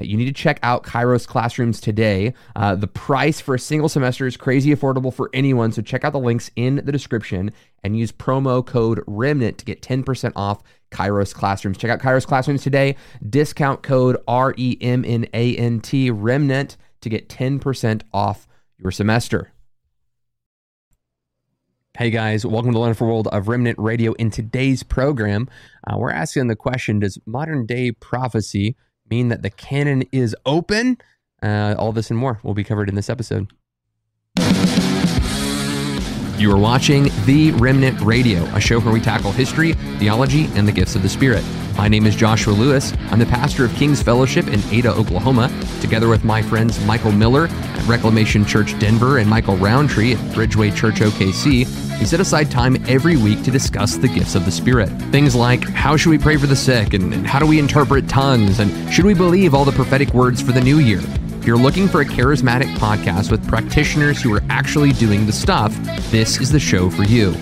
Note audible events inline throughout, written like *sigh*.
You need to check out Kairos Classrooms today. Uh, the price for a single semester is crazy affordable for anyone, so check out the links in the description and use promo code REMNANT to get 10% off Kairos Classrooms. Check out Kairos Classrooms today. Discount code R E M N A N T REMNANT to get 10% off your semester. Hey guys, welcome to the Wonderful World of Remnant Radio. In today's program, uh, we're asking the question Does modern day prophecy mean that the canon is open? Uh, all this and more will be covered in this episode. You are watching The Remnant Radio, a show where we tackle history, theology, and the gifts of the Spirit. My name is Joshua Lewis. I'm the pastor of King's Fellowship in Ada, Oklahoma, together with my friends Michael Miller at Reclamation Church Denver and Michael Rowntree at Bridgeway Church OKC. We set aside time every week to discuss the gifts of the Spirit. Things like how should we pray for the sick, and, and how do we interpret tongues, and should we believe all the prophetic words for the new year? If you're looking for a charismatic podcast with practitioners who are actually doing the stuff, this is the show for you.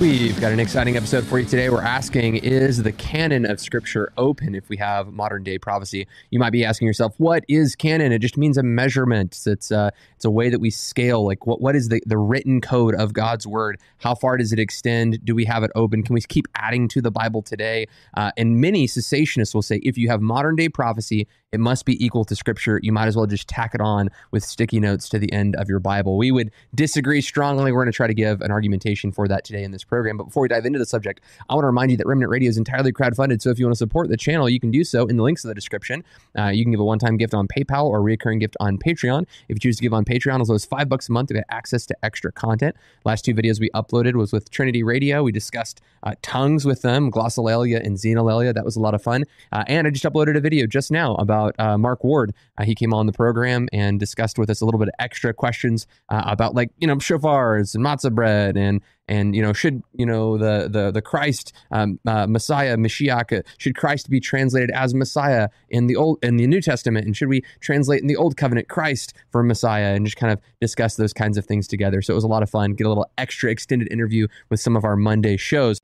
We've got an exciting episode for you today. We're asking Is the canon of Scripture open if we have modern day prophecy? You might be asking yourself, What is canon? It just means a measurement. It's a, it's a way that we scale. Like, what, what is the, the written code of God's word? How far does it extend? Do we have it open? Can we keep adding to the Bible today? Uh, and many cessationists will say, If you have modern day prophecy, it must be equal to Scripture. You might as well just tack it on with sticky notes to the end of your Bible. We would disagree strongly. We're going to try to give an argumentation for that today in this program. But before we dive into the subject, I want to remind you that Remnant Radio is entirely crowdfunded. So if you want to support the channel, you can do so in the links in the description. Uh, you can give a one time gift on PayPal or a recurring gift on Patreon. If you choose to give on Patreon, as low as five bucks a month to get access to extra content. Last two videos we uploaded was with Trinity Radio. We discussed uh, tongues with them, glossolalia and xenolalia. That was a lot of fun. Uh, and I just uploaded a video just now about uh, Mark Ward. Uh, he came on the program and discussed with us a little bit of extra questions uh, about like you know shofars and matzah bread and and you know should you know the the the Christ um, uh, Messiah Mashiach uh, should Christ be translated as Messiah in the old in the New Testament and should we translate in the Old Covenant Christ for Messiah and just kind of discuss those kinds of things together. So it was a lot of fun. Get a little extra extended interview with some of our Monday shows.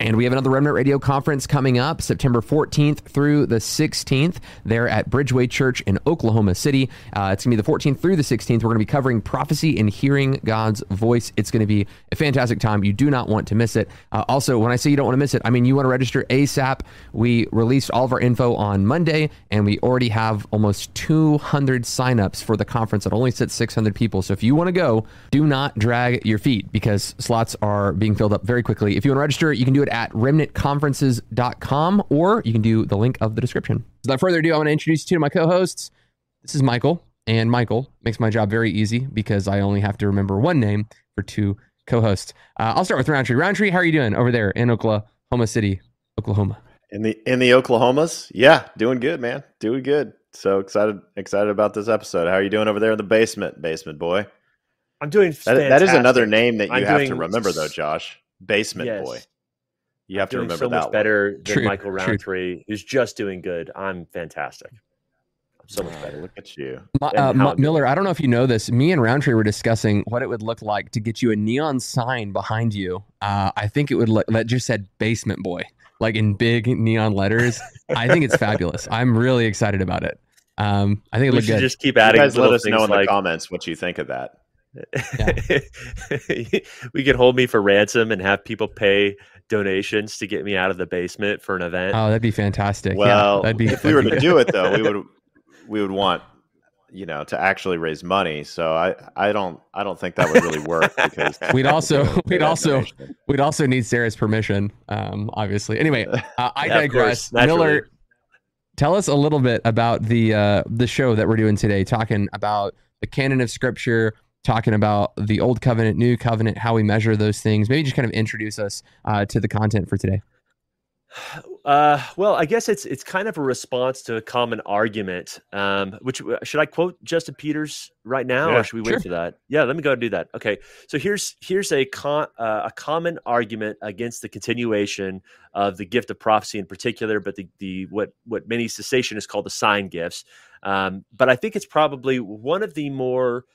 And we have another Remnant Radio conference coming up September 14th through the 16th there at Bridgeway Church in Oklahoma City. Uh, it's going to be the 14th through the 16th. We're going to be covering prophecy and hearing God's voice. It's going to be a fantastic time. You do not want to miss it. Uh, also, when I say you don't want to miss it, I mean you want to register ASAP. We released all of our info on Monday, and we already have almost 200 signups for the conference that only sits 600 people. So if you want to go, do not drag your feet because slots are being filled up very quickly. If you want to register, you can do it at remnantconferences.com or you can do the link of the description. Without further ado, I want to introduce you to my co hosts. This is Michael, and Michael makes my job very easy because I only have to remember one name for two co hosts. Uh, I'll start with Rowntree. Rowntree, how are you doing over there in Oklahoma City, Oklahoma? In the in the Oklahomas, yeah, doing good, man, doing good. So excited, excited about this episode. How are you doing over there in the basement, basement boy? I'm doing. That, that is another name that you I'm have doing, to remember, though, Josh. Basement yes. boy. You have to remember that. so much one. better than true, Michael Rowntree, true. who's just doing good. I'm fantastic. I'm so much better. Look at you, uh, Miller. I don't know if you know this. Me and Rowntree were discussing what it would look like to get you a neon sign behind you. Uh, I think it would look that just said "Basement Boy" like in big neon letters. I think it's fabulous. *laughs* I'm really excited about it. Um, I think it we looks good. Just keep adding. You guys let us know in like, the comments what you think of that. Yeah. *laughs* we could hold me for ransom and have people pay donations to get me out of the basement for an event. Oh, that'd be fantastic. Well, yeah, that'd be, if we were to do it *laughs* though, we would we would want you know to actually raise money. So I I don't I don't think that would really work because *laughs* we'd also we'd also we'd also need Sarah's permission. Um, obviously. Anyway, uh, I yeah, digress. Miller, tell us a little bit about the uh, the show that we're doing today, talking about the canon of Scripture talking about the old covenant, new covenant, how we measure those things. Maybe just kind of introduce us uh, to the content for today. Uh, well, I guess it's it's kind of a response to a common argument. Um, which uh, should I quote Justin Peters right now, Yeah, or should we wait sure. for that? Yeah, let me go and do that. Okay, so here's here's a con, uh, a common argument against the continuation of the gift of prophecy in particular, but the the what what many cessationists call the sign gifts. Um, but I think it's probably one of the more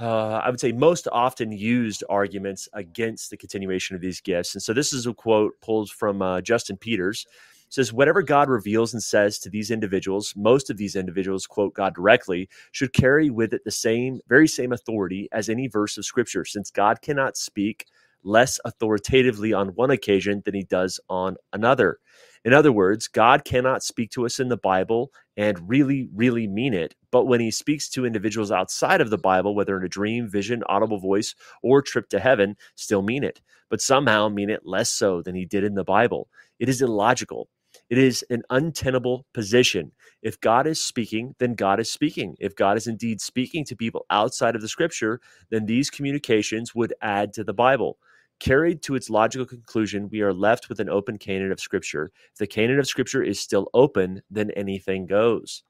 uh, I would say most often used arguments against the continuation of these gifts. And so this is a quote pulled from uh, Justin Peters. It says, Whatever God reveals and says to these individuals, most of these individuals quote God directly, should carry with it the same, very same authority as any verse of Scripture, since God cannot speak less authoritatively on one occasion than he does on another. In other words, God cannot speak to us in the Bible and really, really mean it. But when he speaks to individuals outside of the Bible, whether in a dream, vision, audible voice, or trip to heaven, still mean it, but somehow mean it less so than he did in the Bible. It is illogical. It is an untenable position. If God is speaking, then God is speaking. If God is indeed speaking to people outside of the scripture, then these communications would add to the Bible. Carried to its logical conclusion, we are left with an open canon of Scripture. If the canon of Scripture is still open, then anything goes.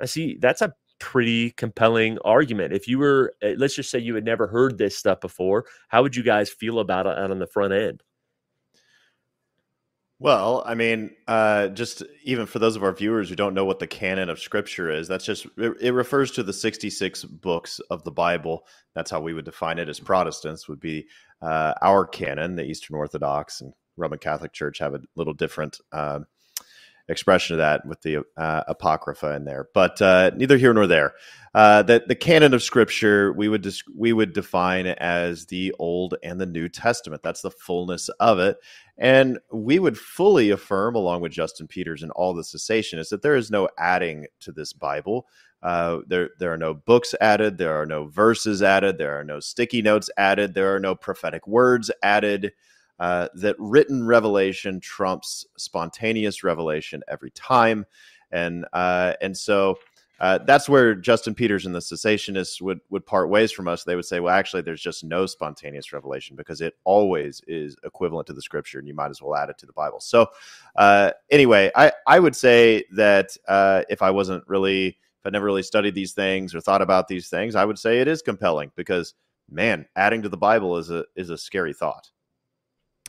I see that's a pretty compelling argument. If you were, uh, let's just say you had never heard this stuff before, how would you guys feel about it on the front end? Well, I mean, uh, just even for those of our viewers who don't know what the canon of Scripture is, that's just it, it refers to the sixty-six books of the Bible. That's how we would define it as Protestants. Would be uh, our canon. The Eastern Orthodox and Roman Catholic Church have a little different uh, expression of that with the uh, Apocrypha in there, but uh, neither here nor there. Uh, that the canon of Scripture we would dis- we would define as the Old and the New Testament. That's the fullness of it. And we would fully affirm, along with Justin Peters and all the cessationists, that there is no adding to this Bible. Uh, there, there are no books added. There are no verses added. There are no sticky notes added. There are no prophetic words added. Uh, that written revelation trumps spontaneous revelation every time, and uh, and so uh, that's where Justin Peters and the cessationists would would part ways from us. They would say, well, actually, there's just no spontaneous revelation because it always is equivalent to the Scripture, and you might as well add it to the Bible. So, uh, anyway, I I would say that uh, if I wasn't really if I never really studied these things or thought about these things, I would say it is compelling because man, adding to the Bible is a is a scary thought.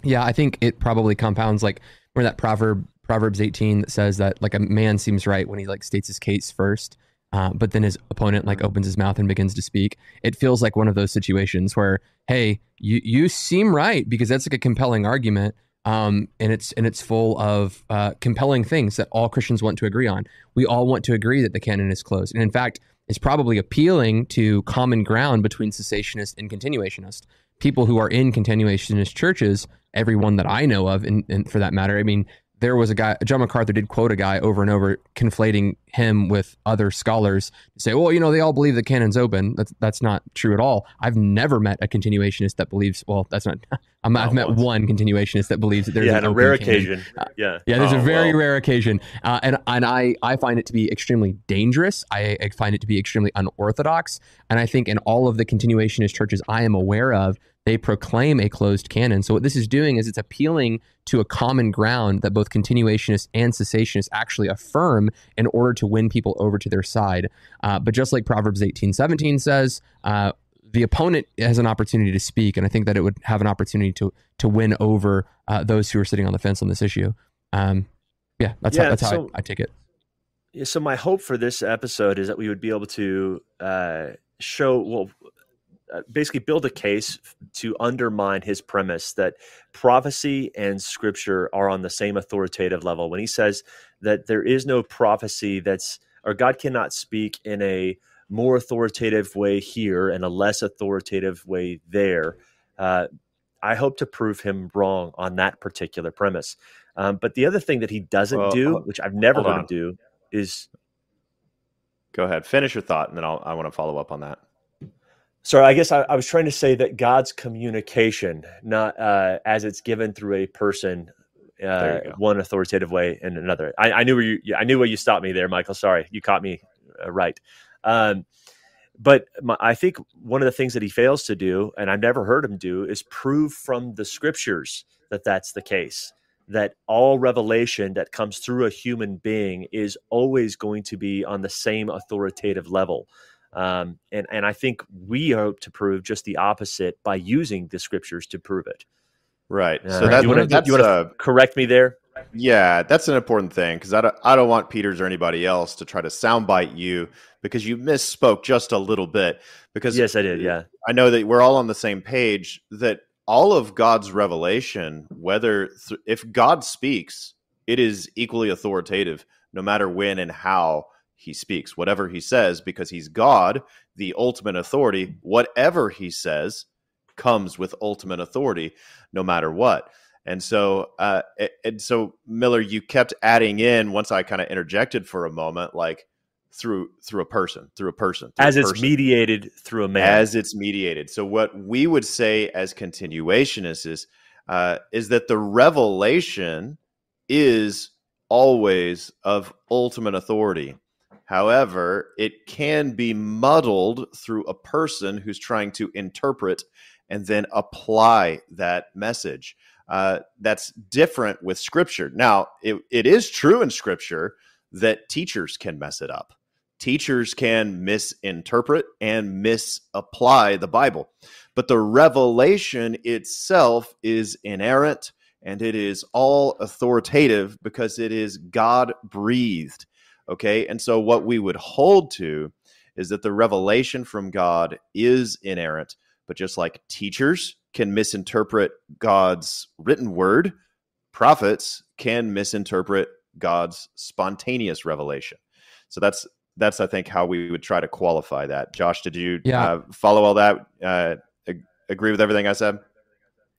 Yeah, I think it probably compounds like where that proverb Proverbs 18 that says that like a man seems right when he like states his case first, uh, but then his opponent like opens his mouth and begins to speak. It feels like one of those situations where hey, you you seem right because that's like a compelling argument, um, and it's and it's full of uh, compelling things that all Christians want to agree on. We all want to agree that the canon is closed, and in fact, it's probably appealing to common ground between cessationist and continuationist people who are in continuationist churches. Everyone that I know of, and, and for that matter, I mean, there was a guy, John MacArthur did quote a guy over and over, conflating him with other scholars to say, well, you know, they all believe the canon's open. That's that's not true at all. I've never met a continuationist that believes. Well, that's not. *laughs* I'm, I've Not met once. one continuationist that believes that there's yeah, an a rare occasion. yeah. Yeah, there's Oh, a very well. rare occasion, uh, and and I I find it to be extremely dangerous. I, I find it to be extremely unorthodox, and I think in all of the continuationist churches I am aware of, they proclaim a closed canon. So what this is doing is it's appealing to a common ground that both continuationists and cessationists actually affirm in order to win people over to their side. Uh, but just like Proverbs eighteen seventeen says. Uh, the opponent has an opportunity to speak, and I think that it would have an opportunity to to win over uh, those who are sitting on the fence on this issue. Um, yeah, that's Yeah, how, that's how I, I take it. Yeah, so my hope for this episode is that we would be able to uh, show, well, basically build a case to undermine his premise that prophecy and scripture are on the same authoritative level. When he says that there is no prophecy that's, or God cannot speak in a more authoritative way here and a less authoritative way there. Uh, I hope to prove him wrong on that particular premise. Um, but the other thing that he doesn't Well, do, which I've never heard on. him do, is Go ahead, finish your thought, and then I'll, I want to follow up on that. Sorry. I guess I, I was trying to say that God's communication, not uh, as it's given through a person, uh, There you go. one authoritative way and another. I, I knew where you. I knew where you stopped me there, Michael. Sorry, you caught me uh, right. Um, but my, I think one of the things that he fails to do, and I've never heard him do, is prove from the scriptures that that's the case. that all revelation that comes through a human being is always going to be on the same authoritative level. Um, and and I think we hope to prove just the opposite by using the scriptures to prove it. Right. Uh, so that, you want to correct me there? Yeah, that's an important thing because I don't, I don't want Peters or anybody else to try to soundbite you because you misspoke just a little bit. Because yes, I did. Yeah, I know that we're all on the same page. That all of God's revelation, whether th- if God speaks, it is equally authoritative, no matter when and how he speaks. Whatever he says, because he's God, the ultimate authority. Whatever he says comes with ultimate authority, no matter what. And so, uh, and so Miller, you kept adding in once I kind of interjected for a moment, like through through a person, through a person, through as a it's person. mediated through a man, as it's mediated. So what we would say as continuationists is uh, is that the revelation is always of ultimate authority. However, it can be muddled through a person who's trying to interpret and then apply that message uh, that's different with scripture. Now, it, it is true in scripture that teachers can mess it up. Teachers can misinterpret and misapply the Bible. But the revelation itself is inerrant and it is all authoritative because it is God breathed. Okay. And so, what we would hold to is that the revelation from God is inerrant. But just like teachers can misinterpret God's written word, prophets can misinterpret God's spontaneous revelation. So that's that's I think how we would try to qualify that. Josh, did you yeah. uh, follow all that? Uh, ag- agree with everything I said?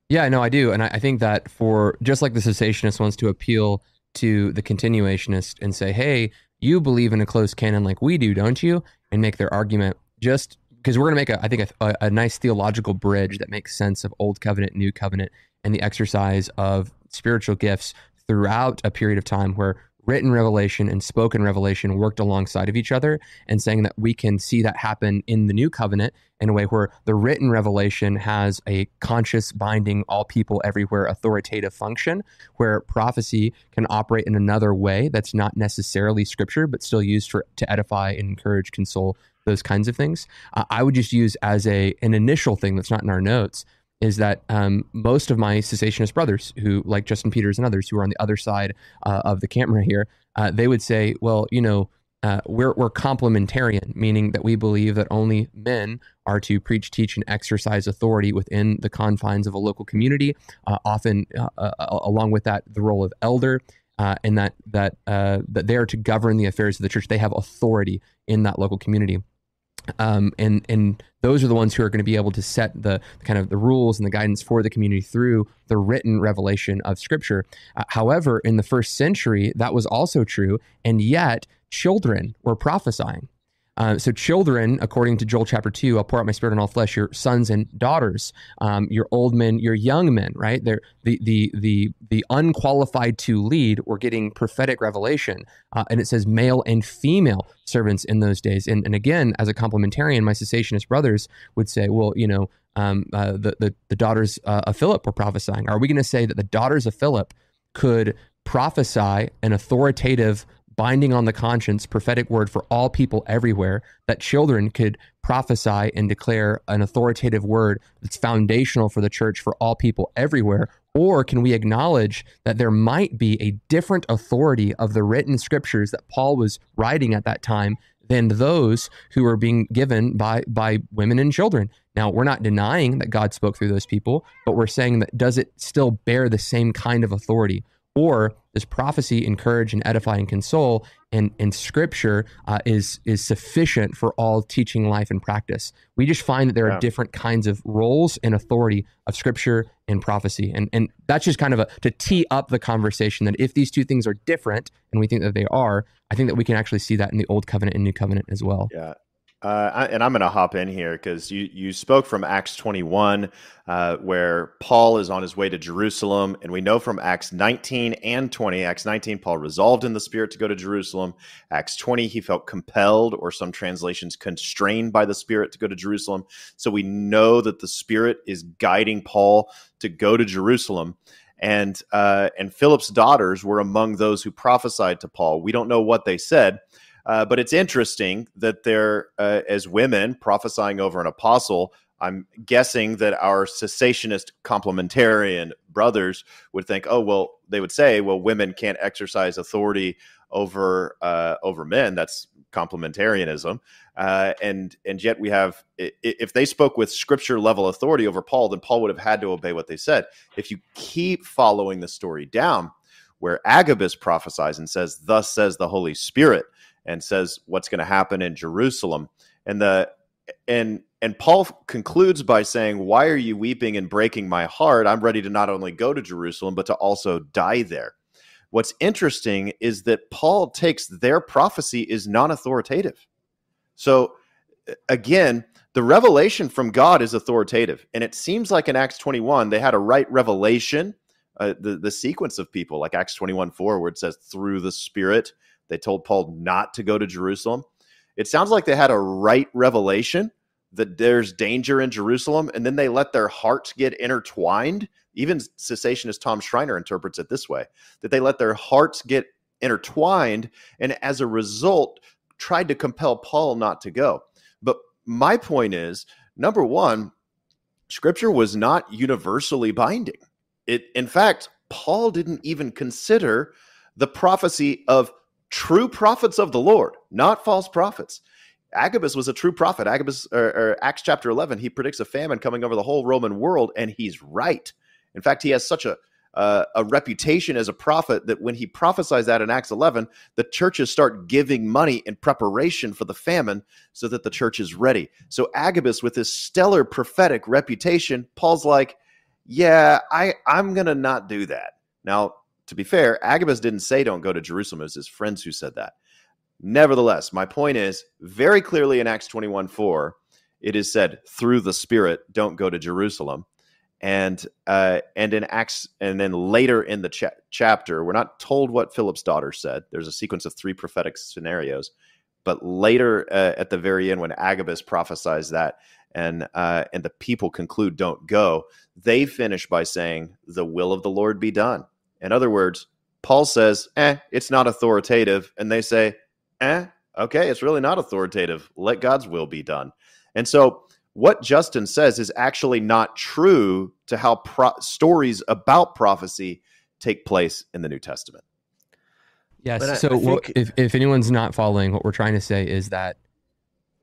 Yeah, no, I do, and I, I think that for just like the cessationist wants to appeal to the continuationist and say, "Hey, you believe in a closed canon like we do, don't you?" and make their argument just because we're going to make a, I think, a, a, nice theological bridge that makes sense of Old Covenant, New Covenant, and the exercise of spiritual gifts throughout a period of time where written revelation and spoken revelation worked alongside of each other, and saying that we can see that happen in the New Covenant in a way where the written revelation has a conscious, binding, all people everywhere authoritative function, where prophecy can operate in another way that's not necessarily scripture, but still used for to edify and encourage, console, those kinds of things. Uh, I would just use as a an initial thing that's not in our notes is that um, most of my cessationist brothers, who like Justin Peters and others, who are on the other side uh, of the camera here, uh, they would say, well, you know. Uh, we're, we're complementarian, meaning that we believe that only men are to preach, teach, and exercise authority within the confines of a local community. Uh, often, uh, uh, along with that, the role of elder, and that that that they are to govern the affairs of the church. They have authority in that local community um, and and those are the ones who are going to be able to set the kind of the rules and the guidance for the community through the written revelation of Scripture. Uh, however, in the first century, that was also true, and yet children were prophesying. Uh, so, children, according to Joel chapter 2, I'll pour out my spirit on all flesh, your sons and daughters, um, your old men, your young men, right? They're, the, the, the, the unqualified to lead were getting prophetic revelation. Uh, and it says male and female servants in those days. And, and again, as a complementarian, my cessationist brothers would say, well, you know, um, uh, the, the, the, daughters uh, of Philip were prophesying. Are we going to say that the daughters of Philip could prophesy an authoritative binding on the conscience, prophetic word for all people everywhere, that children could prophesy and declare an authoritative word that's foundational for the church for all people everywhere? Or can we acknowledge that there might be a different authority of the written scriptures that Paul was writing at that time than those who are being given by by women and children. Now, we're not denying that God spoke through those people, but we're saying that does it still bear the same kind of authority? Or does prophecy encourage and edify and console, and, and scripture uh, is, is sufficient for all teaching, life, and practice? We just find that there yeah. are different kinds of roles and authority of scripture and prophecy. And, and that's just kind of a to tee up the conversation that if these two things are different, and we think that they are, I think that we can actually see that in the Old Covenant and New Covenant as well. Yeah. Uh, and I'm going to hop in here because you, you spoke from Acts 21, uh, where Paul is on his way to Jerusalem. And we know from Acts 19 and 20, Acts 19, Paul resolved in the Spirit to go to Jerusalem. Acts 20, he felt compelled, or some translations, constrained by the Spirit to go to Jerusalem. So we know that the Spirit is guiding Paul to go to Jerusalem. and uh, and Philip's daughters were among those who prophesied to Paul. We don't know what they said, uh, but it's interesting that they're uh, as women prophesying over an apostle. I'm guessing that our cessationist complementarian brothers would think, oh well, they would say, well, women can't exercise authority over uh, over men. That's complementarianism, uh, and and yet we have if they spoke with scripture level authority over Paul, then Paul would have had to obey what they said. If you keep following the story down, where Agabus prophesies and says, "Thus says the Holy Spirit," and says what's going to happen in Jerusalem. And the and and Paul concludes by saying, "Why are you weeping and breaking my heart? I'm ready to not only go to Jerusalem but to also die there." What's interesting is that Paul takes their prophecy is non-authoritative. So again, the revelation from God is authoritative, and it seems like in Acts 21 they had a right revelation. Uh, the the sequence of people, like Acts 21 4, where it says through the Spirit they told Paul not to go to Jerusalem. It sounds like they had a right revelation that there's danger in Jerusalem, and then they let their hearts get intertwined. Even cessationist Tom Schreiner interprets it this way that they let their hearts get intertwined, and as a result, tried to compel Paul not to go. But my point is number one, scripture was not universally binding. It, in fact, Paul didn't even consider the prophecy of true prophets of the Lord, not false prophets. Agabus was a true prophet. Agabus, or, or, Acts chapter 11, he predicts a famine coming over the whole Roman world, and he's right. In fact, he has such a uh, a reputation as a prophet that when he prophesies that in Acts 11, the churches start giving money in preparation for the famine so that the church is ready. So Agabus, with his stellar prophetic reputation, Paul's like, "Yeah, I I'm gonna not do that." Now, to be fair, Agabus didn't say don't go to Jerusalem. It was his friends who said that. Nevertheless, my point is very clearly in Acts 21 4, it is said through the Spirit, don't go to Jerusalem. And uh, and in Acts, and then later in the cha- chapter, we're not told what Philip's daughter said. There's a sequence of three prophetic scenarios, but later uh, at the very end, when Agabus prophesies that, and uh, and the people conclude don't go, they finish by saying, "The will of the Lord be done." In other words, Paul says, eh, it's not authoritative. And they say, eh, okay, it's really not authoritative. Let God's will be done. And so, what Justin says is actually not true to how pro- stories about prophecy take place in the New Testament. Yes. I, so, I think... if, if anyone's not following, what we're trying to say is that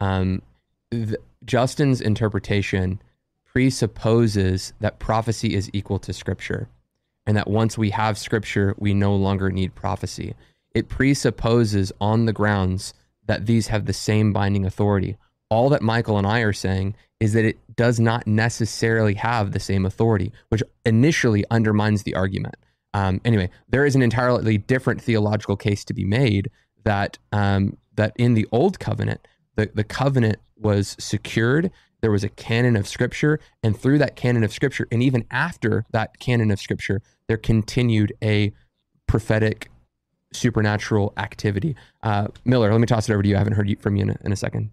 um, the, Justin's interpretation presupposes that prophecy is equal to scripture and that once we have scripture, we no longer need prophecy. It presupposes on the grounds that these have the same binding authority. All that Michael and I are saying is that it does not necessarily have the same authority, which initially undermines the argument. Um, anyway, there is an entirely different theological case to be made that um, that in the old covenant, the, the covenant was secured there was a canon of scripture and through that canon of scripture and even after that canon of scripture there continued a prophetic supernatural activity. Uh, miller let me toss it over to you. I haven't heard from you in a, in a second.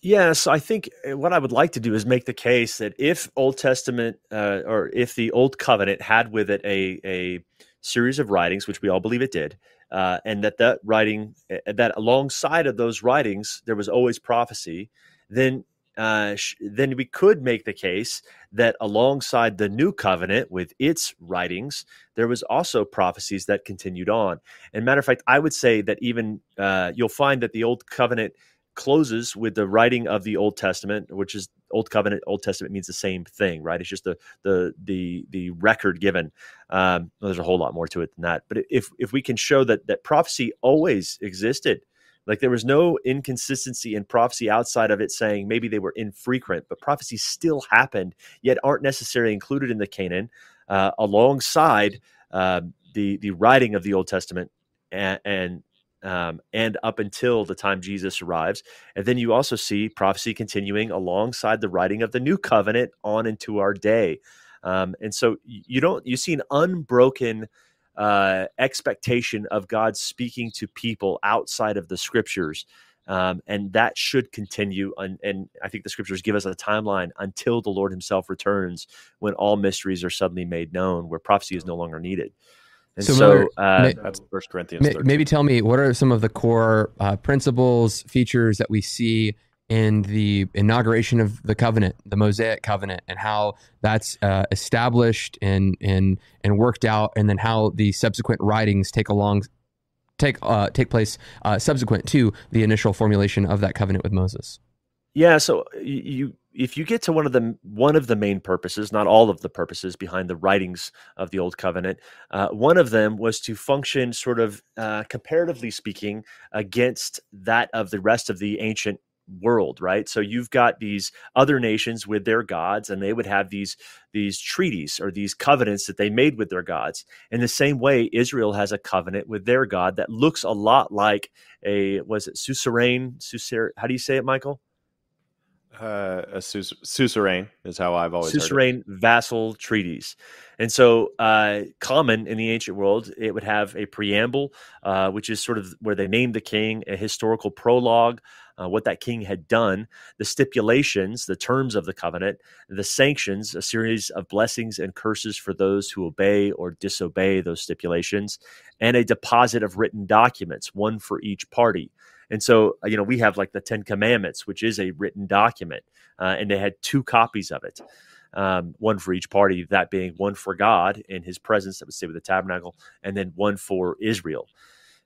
Yes, I think uh, what I would like to do is make the case that if Old Testament uh, or if the Old Covenant had with it a, a series of writings, which we all believe it did, uh, and that that writing uh, that alongside of those writings there was always prophecy, then uh, sh- then we could make the case that alongside the new covenant with its writings, there was also prophecies that continued on. And matter of fact, I would say that even uh, you'll find that the old covenant closes with the writing of the Old Testament, which is Old Covenant, Old Testament means the same thing, right? It's just the the the the record given. Um, well, there's a whole lot more to it than that. But if if we can show that that prophecy always existed like there was no inconsistency in prophecy outside of it saying maybe they were infrequent, but prophecies still happened, yet aren't necessarily included in the canon uh, alongside uh, the the writing of the Old Testament and, and um, and up until the time Jesus arrives. And then you also see prophecy continuing alongside the writing of the new covenant on into our day. Um, and so you don't you see an unbroken uh, expectation of God speaking to people outside of the scriptures. Um, and that should continue. And, and I think the scriptures give us a timeline until the Lord Himself returns, when all mysteries are suddenly made known, where prophecy is no longer needed. And so, so uh, may, that's First Corinthians. May, maybe tell me what are some of the core uh, principles, features that we see in the inauguration of the covenant, the Mosaic covenant, and how that's uh, established and and and worked out, and then how the subsequent writings take along take uh, take place uh, subsequent to the initial formulation of that covenant with Moses. Yeah, so you if you get to one of the one of the main purposes, not all of the purposes behind the writings of the Old Covenant, uh, one of them was to function sort of uh, comparatively speaking against that of the rest of the ancient world right? So you've got these other nations with their gods and they would have these these treaties or these covenants that they made with their gods. In the same way israel has a covenant with their god that looks a lot like a was it suzerain? Suser, how do you say it michael? Uh, a su- suzerain is how I've always suzerain vassal treaties, and so uh, common in the ancient world, it would have a preamble, uh, which is sort of where they name the king, a historical prologue, uh, what that king had done, the stipulations, the terms of the covenant, the sanctions, a series of blessings and curses for those who obey or disobey those stipulations, and a deposit of written documents, one for each party. And so, you know, we have like the Ten Commandments, which is a written document, uh, and they had two copies of it. Um, one for each party, that being one for God in his presence that would stay with the tabernacle, and then one for Israel.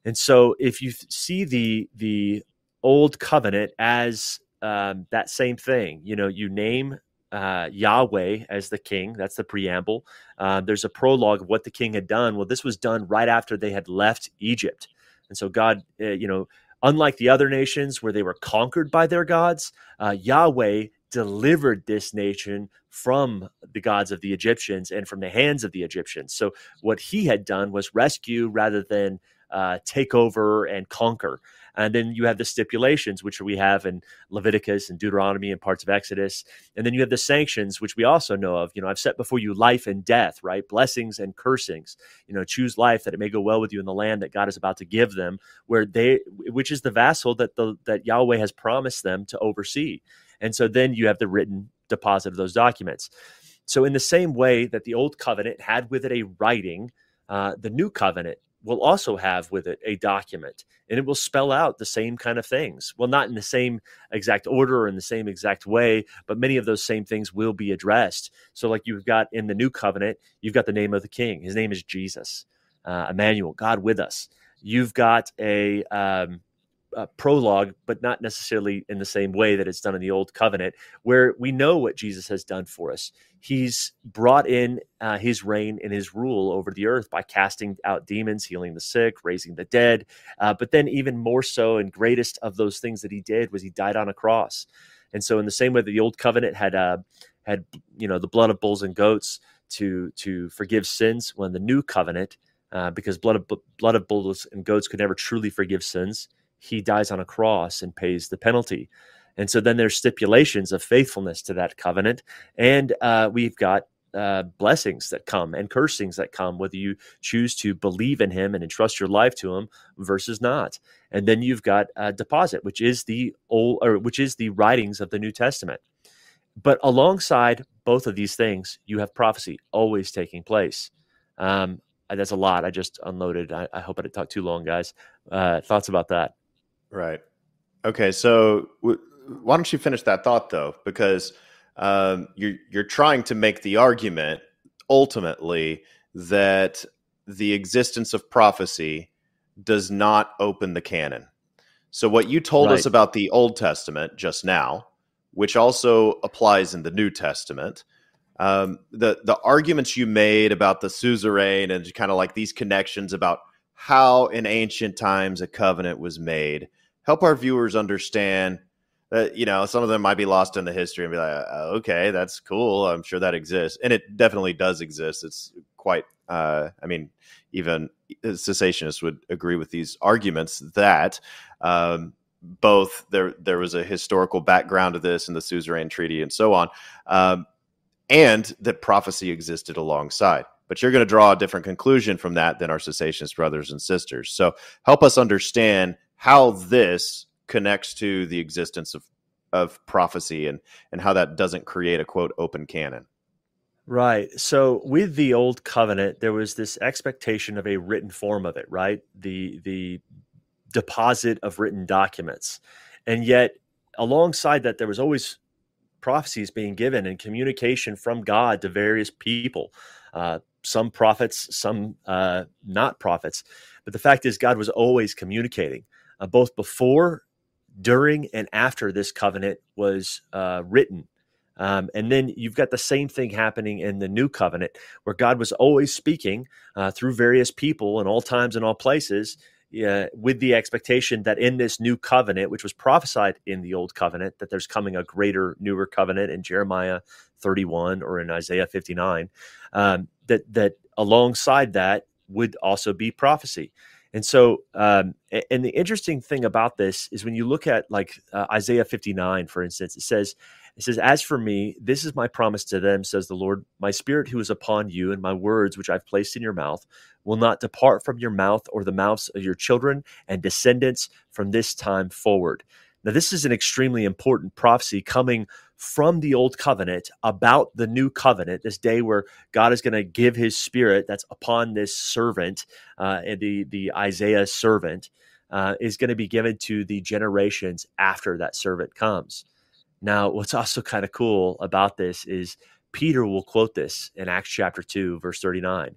And so, if you see the the old covenant as um, that same thing. You know, you name uh, Yahweh as the king. That's the preamble. Uh, there's a prologue of what the king had done. Well, this was done right after they had left Egypt. And so, God, uh, you know, unlike the other nations where they were conquered by their gods, uh, Yahweh delivered this nation from the gods of the Egyptians and from the hands of the Egyptians. So, what he had done was rescue rather than uh, take over and conquer. And then you have the stipulations, which we have in Leviticus and Deuteronomy and parts of Exodus. And then you have the sanctions, which we also know of. You know, I've set before you life and death, right? Blessings and cursings. You know, choose life that it may go well with you in the land that God is about to give them, where they, which is the vassal that the that Yahweh has promised them to oversee. And so then you have the written deposit of those documents. So, in the same way that the old covenant had with it a writing, uh, the new covenant will also have with it a document and it will spell out the same kind of things. Well, not in the same exact order or in the same exact way, but many of those same things will be addressed. So, like you've got in the new covenant, you've got the name of the king. His name is Jesus, uh, Emmanuel, God with us. You've got a, um, a prologue, but not necessarily in the same way that it's done in the old covenant, where we know what Jesus has done for us. He's brought in uh, his reign and his rule over the earth by casting out demons, healing the sick, raising the dead. Uh, but then, even more so, and greatest of those things that he did was he died on a cross. And so, in the same way that the old covenant had uh, had you know the blood of bulls and goats to to forgive sins, when the new covenant, uh, because blood of blood of bulls and goats could never truly forgive sins he dies on a cross and pays the penalty. And so then there's stipulations of faithfulness to that covenant. And uh, we've got uh, blessings that come and cursings that come, whether you choose to believe in him and entrust your life to him versus not. And then you've got a deposit, which is the old or which is the writings of the New Testament. But alongside both of these things, you have prophecy always taking place. Um, that's a lot. I just unloaded. I, I hope I didn't talk too long, guys. Uh, thoughts about that? Right. Okay. So w- why don't you finish that thought though? Because um, you're you're trying to make the argument ultimately that the existence of prophecy does not open the canon. So what you told right. us about the Old Testament just now, which also applies in the New Testament, um, the the arguments you made about the suzerain and kind of like these connections about how in ancient times a covenant was made help our viewers understand that you know some of them might be lost in the history and be like uh, okay that's cool. I'm sure that exists. And it definitely does exist. It's quite uh, i mean even cessationists would agree with these arguments that um, both there there was a historical background to this in the suzerain treaty and so on um, and that prophecy existed alongside. But you're going to draw a different conclusion from that than our cessationist brothers and sisters. So help us understand how this connects to the existence of of prophecy and and how that doesn't create a quote open canon. Right. So with the old covenant, there was this expectation of a written form of it, right? The the deposit of written documents. And yet alongside that there was always prophecies being given and communication from God to various people. Uh, some prophets, some uh, not prophets. But the fact is, God was always communicating, uh, both before, during, and after this covenant was uh, written. Um, and then you've got the same thing happening in the new covenant, where God was always speaking uh, through various people in all times and all places, uh, with the expectation that in this new covenant, which was prophesied in the old covenant, that there's coming a greater, newer covenant in Jeremiah 31 or in Isaiah 59, um, that that alongside that would also be prophecy. And so, um, and the interesting thing about this is when you look at like uh, Isaiah 59, for instance, it says, it says, As for me, this is my promise to them, says the Lord. My spirit who is upon you and my words which I've placed in your mouth will not depart from your mouth or the mouths of your children and descendants from this time forward. Now, this is an extremely important prophecy coming from the old covenant about the new covenant, this day where God is going to give his spirit that's upon this servant, uh, and the, the Isaiah servant, uh, is going to be given to the generations after that servant comes. Now, what's also kind of cool about this is Peter will quote this in Acts chapter 2, verse 39.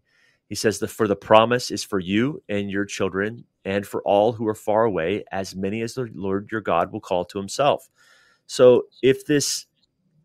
He says, the, For the promise is for you and your children, and for all who are far away, as many as the Lord your God will call to himself. So, if this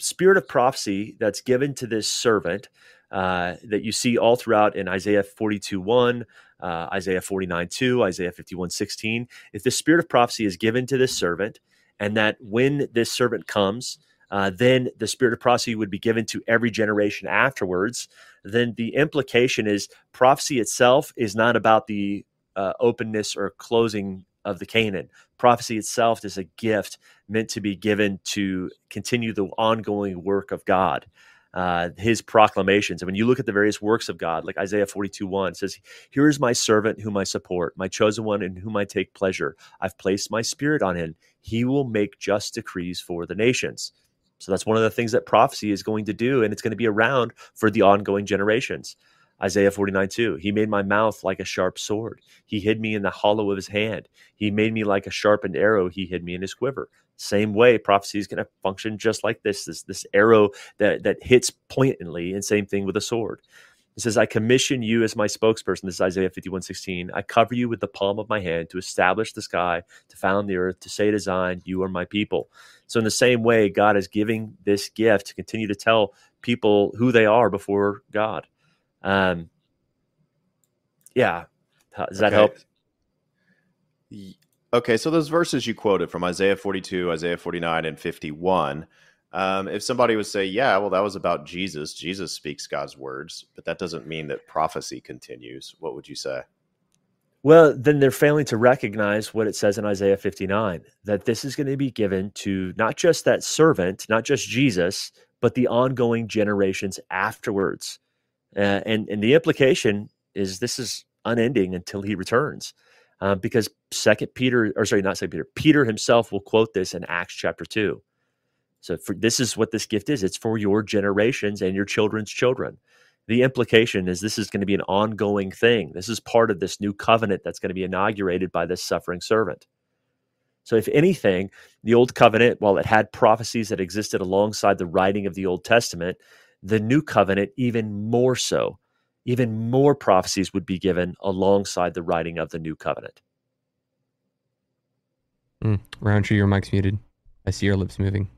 spirit of prophecy that's given to this servant, uh, that you see all throughout in Isaiah 42 1, uh, Isaiah 49 2, Isaiah 51 16, if the spirit of prophecy is given to this servant, and that when this servant comes, uh, then the spirit of prophecy would be given to every generation afterwards. Then the implication is prophecy itself is not about the uh, openness or closing of the canon. Prophecy itself is a gift meant to be given to continue the ongoing work of God uh, his proclamations. And when you look at the various works of God, like Isaiah 42 1 says, Here is my servant whom I support, my chosen one in whom I take pleasure. I've placed my spirit on him. He will make just decrees for the nations. So that's one of the things that prophecy is going to do, and it's going to be around for the ongoing generations. Isaiah 49 2. He made my mouth like a sharp sword. He hid me in the hollow of his hand. He made me like a sharpened arrow. He hid me in his quiver. Same way, prophecy is going to function just like this this, this arrow that, that hits pointedly, and same thing with a sword. It says, I commission you as my spokesperson. This is Isaiah 51 16. I cover you with the palm of my hand to establish the sky, to found the earth, to say to Zion, You are my people. So, in the same way, God is giving this gift to continue to tell people who they are before God. Um, yeah. Does that okay. help? Okay, so those verses you quoted from Isaiah 42, Isaiah 49, and 51. Um, if somebody would say, yeah, well, that was about Jesus, Jesus speaks God's words, but that doesn't mean that prophecy continues, what would you say? Well, then they're failing to recognize what it says in Isaiah 59 that this is going to be given to not just that servant, not just Jesus, but the ongoing generations afterwards. Uh, and and the implication is this is unending until he returns, uh, because Second Peter or sorry, not Second Peter, Peter himself will quote this in Acts chapter two. So for, this is what this gift is. It's for your generations and your children's children. The implication is this is going to be an ongoing thing. This is part of this new covenant that's going to be inaugurated by this suffering servant. So, if anything, the Old Covenant, while it had prophecies that existed alongside the writing of the Old Testament, the new covenant even more so. Even more prophecies would be given alongside the writing of the new covenant. Mm, rowntree your mic's muted. I see your lips moving.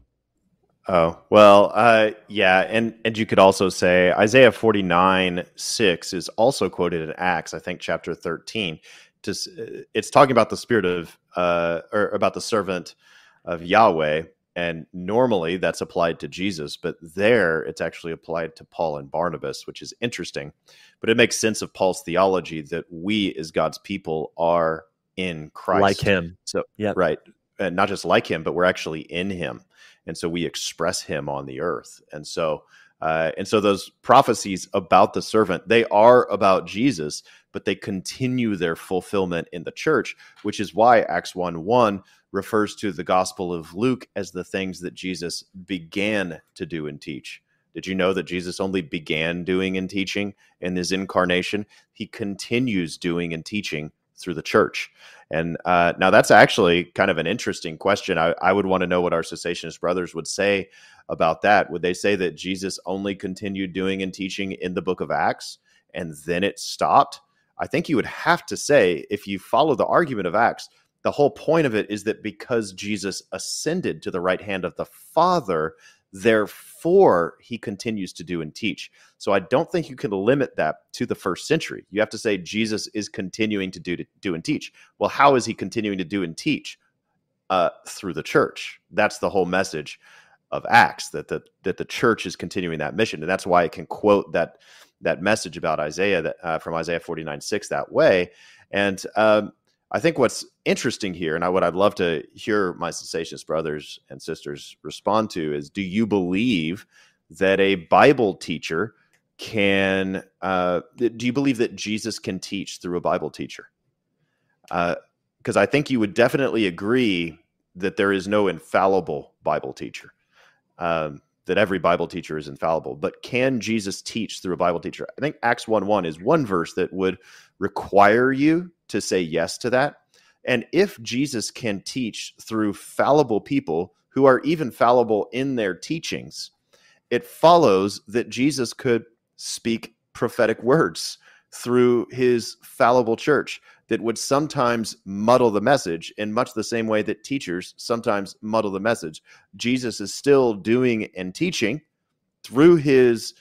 Oh well uh, yeah and and you could also say isaiah 49 6 is also quoted in acts i think chapter 13 to, it's talking about the spirit of uh, or about the servant of yahweh and normally that's applied to Jesus, but there it's actually applied to Paul and Barnabas, which is interesting. But it makes sense of Paul's theology that we as God's people are in Christ. Like him. So, yeah. Right. And not just like him, but we're actually in him. And so we express him on the earth. And so, uh, and so those prophecies about the servant, they are about Jesus, but they continue their fulfillment in the church, which is why Acts 1 1 refers to the Gospel of Luke as the things that Jesus began to do and teach. Did you know that Jesus only began doing and teaching in his incarnation? He continues doing and teaching through the church. And uh, now that's actually kind of an interesting question. I, I would want to know what our cessationist brothers would say about that. Would they say that Jesus only continued doing and teaching in the book of Acts and then it stopped? I think you would have to say, if you follow the argument of Acts, the whole point of it is that because Jesus ascended to the right hand of the Father, therefore he continues to do and teach. So I don't think you can limit that to the first century. You have to say Jesus is continuing to do to do and teach. Well, how is he continuing to do and teach? Uh, through the church. That's the whole message of Acts that the that the church is continuing that mission, and that's why it can quote that that message about Isaiah that uh, from Isaiah forty nine six that way. And um, I think what's interesting here, and I, what I'd love to hear my cessationist brothers and sisters respond to is: Do you believe that a Bible teacher can? Uh, do you believe that Jesus can teach through a Bible teacher? Because uh, I think you would definitely agree that there is no infallible Bible teacher. Um, that every Bible teacher is infallible, but can Jesus teach through a Bible teacher? I think Acts 1 1 is one verse that would require you to say yes to that. And if Jesus can teach through fallible people who are even fallible in their teachings, it follows that Jesus could speak prophetic words through his fallible church that would sometimes muddle the message in much the same way that teachers sometimes muddle the message. Jesus is still doing and teaching through his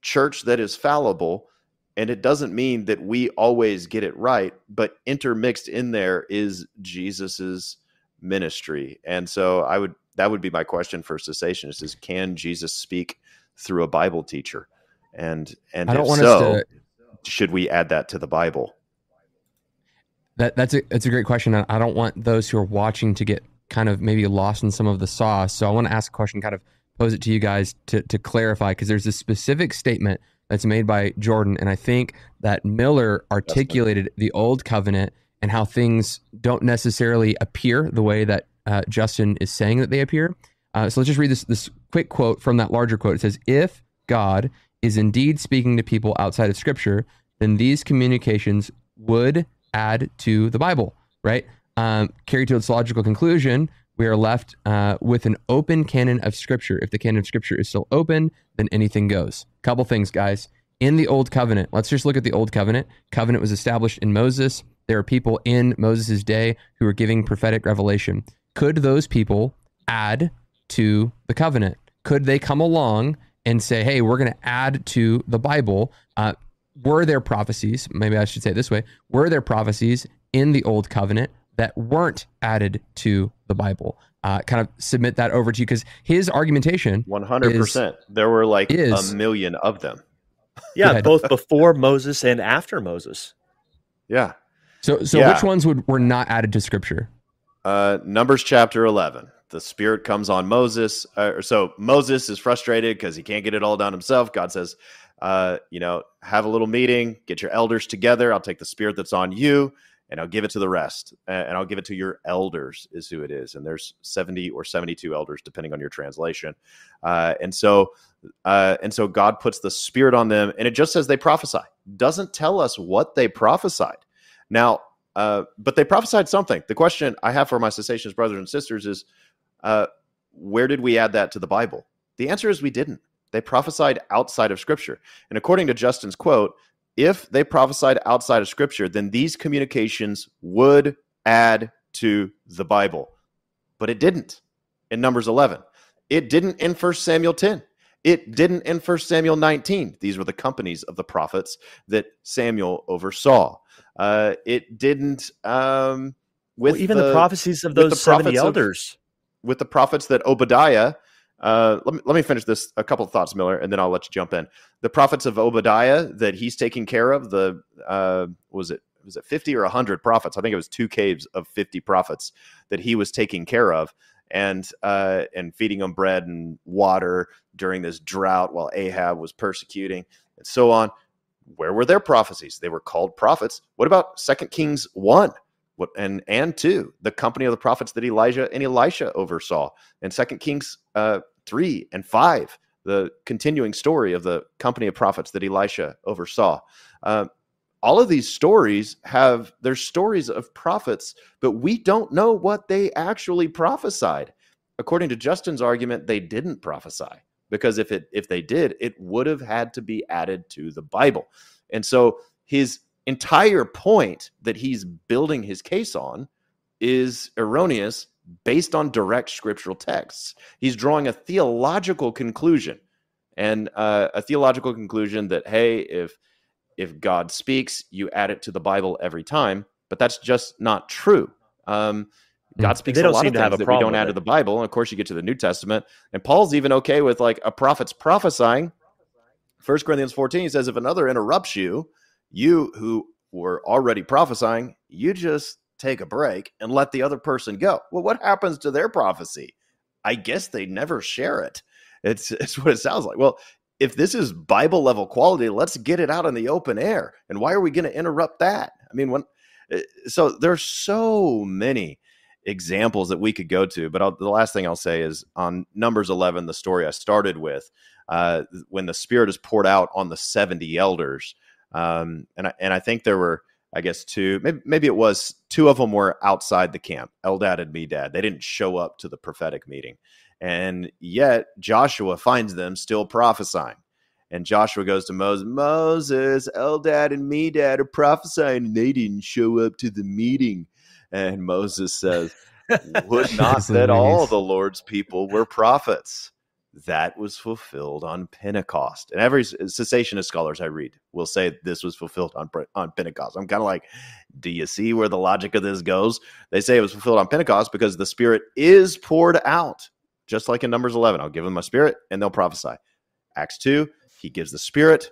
church that is fallible and it doesn't mean that we always get it right but intermixed in there is jesus's ministry and so i would that would be my question for cessationists is can jesus speak through a bible teacher and and I don't want so, us to, should we add that to the bible that that's a that's a great question i don't want those who are watching to get kind of maybe lost in some of the sauce so i want to ask a question kind of pose it to you guys to to clarify because there's a specific statement that's made by Jordan. And I think that Miller articulated the old covenant and how things don't necessarily appear the way that uh, Justin is saying that they appear. Uh, so let's just read this this quick quote from that larger quote. It says, "If God is indeed speaking to people outside of Scripture, then these communications would add to the Bible." Right? Um, carried to its logical conclusion, we are left uh, with an open canon of Scripture. If the canon of Scripture is still open, then anything goes. Couple things, guys. In the Old Covenant, let's just look at the Old Covenant. Covenant was established in Moses. There are people in Moses' day who are giving prophetic revelation. Could those people add to the covenant? Could they come along and say, hey, we're going to add to the Bible? Uh, were there prophecies? Maybe I should say it this way Were there prophecies in the Old Covenant that weren't added to the Bible? Uh, kind of submit that over to you because his argumentation 100% there were like is, a million of them yeah both before moses and after moses yeah so so yeah. which ones would were not added to scripture uh numbers chapter 11 the spirit comes on moses uh, so moses is frustrated because he can't get it all done himself god says uh, you know have a little meeting get your elders together i'll take the spirit that's on you and I'll give it to the rest, and I'll give it to your elders, is who it is. And there's 70 or 72 elders, depending on your translation. Uh, and so, uh, and so God puts the Spirit on them, and it just says they prophesy. Doesn't tell us what they prophesied. Now, uh, but they prophesied something. The question I have for my cessationist brothers and sisters is, uh, where did we add that to the Bible? The answer is we didn't. They prophesied outside of Scripture. And according to Justin's quote, if they prophesied outside of scripture, then these communications would add to the Bible. But it didn't in Numbers 11. It didn't in 1 Samuel 10. It didn't in 1 Samuel 19. These were the companies of the prophets that Samuel oversaw. Uh, it didn't um, with well, even the, the, prophecies of those 70 elders. Of, with the prophets that Obadiah uh, let, me, let me finish this a couple of thoughts, Miller, and then I'll let you jump in. The prophets of Obadiah that he's taking care of, the uh, was it was it 50 or 100 prophets? I think it was two caves of 50 prophets that he was taking care of and uh, and feeding them bread and water during this drought while Ahab was persecuting and so on. where were their prophecies? They were called prophets. What about Second Kings 1? What and and 2, the company of the prophets that Elijah and Elisha oversaw. And Second Kings uh, 3 and 5, the continuing story of the company of prophets that Elisha oversaw. Uh, all of these stories have their stories of prophets, but we don't know what they actually prophesied. According to Justin's argument, they didn't prophesy because if it if they did, it would have had to be added to the Bible. And so his entire point that he's building his case on is erroneous based on direct scriptural texts. He's drawing a theological conclusion and uh, a theological conclusion that hey, if if God speaks, you add it to the Bible every time, but that's just not true. Um, God speaks a lot of things that we don't add to the Bible. And of course, you get to the New Testament, and Paul's even okay with like a prophet's prophesying. First Corinthians 14 he says, if another interrupts you, you who were already prophesying, you just take a break and let the other person go. Well, what happens to their prophecy? I guess they never share it. It's *laughs* it's what it sounds like. Well, if this is Bible level quality, let's get it out in the open air. And why are we going to interrupt that? I mean, when eh, so there's so many examples that we could go to. But I'll, the last thing I'll say is on Numbers 11, the story I started with, uh, when the Spirit is poured out on the 70 elders. Um, and, I, and I think there were, I guess, two, maybe, maybe it was two of them were outside the camp, Eldad and Medad. They didn't show up to the prophetic meeting. And yet Joshua finds them still prophesying. And Joshua goes to Moses, Moses, Eldad and Medad are prophesying, and they didn't show up to the meeting. And Moses says, *laughs* Would not that all the Lord's people were prophets? That was fulfilled on Pentecost. And every cessationist scholars I read will say this was fulfilled on, on Pentecost. I'm kind of like, do you see where the logic of this goes? They say it was fulfilled on Pentecost because the Spirit is poured out, just like in Numbers 11. I'll give them my Spirit and they'll prophesy. Acts 2, he gives the Spirit,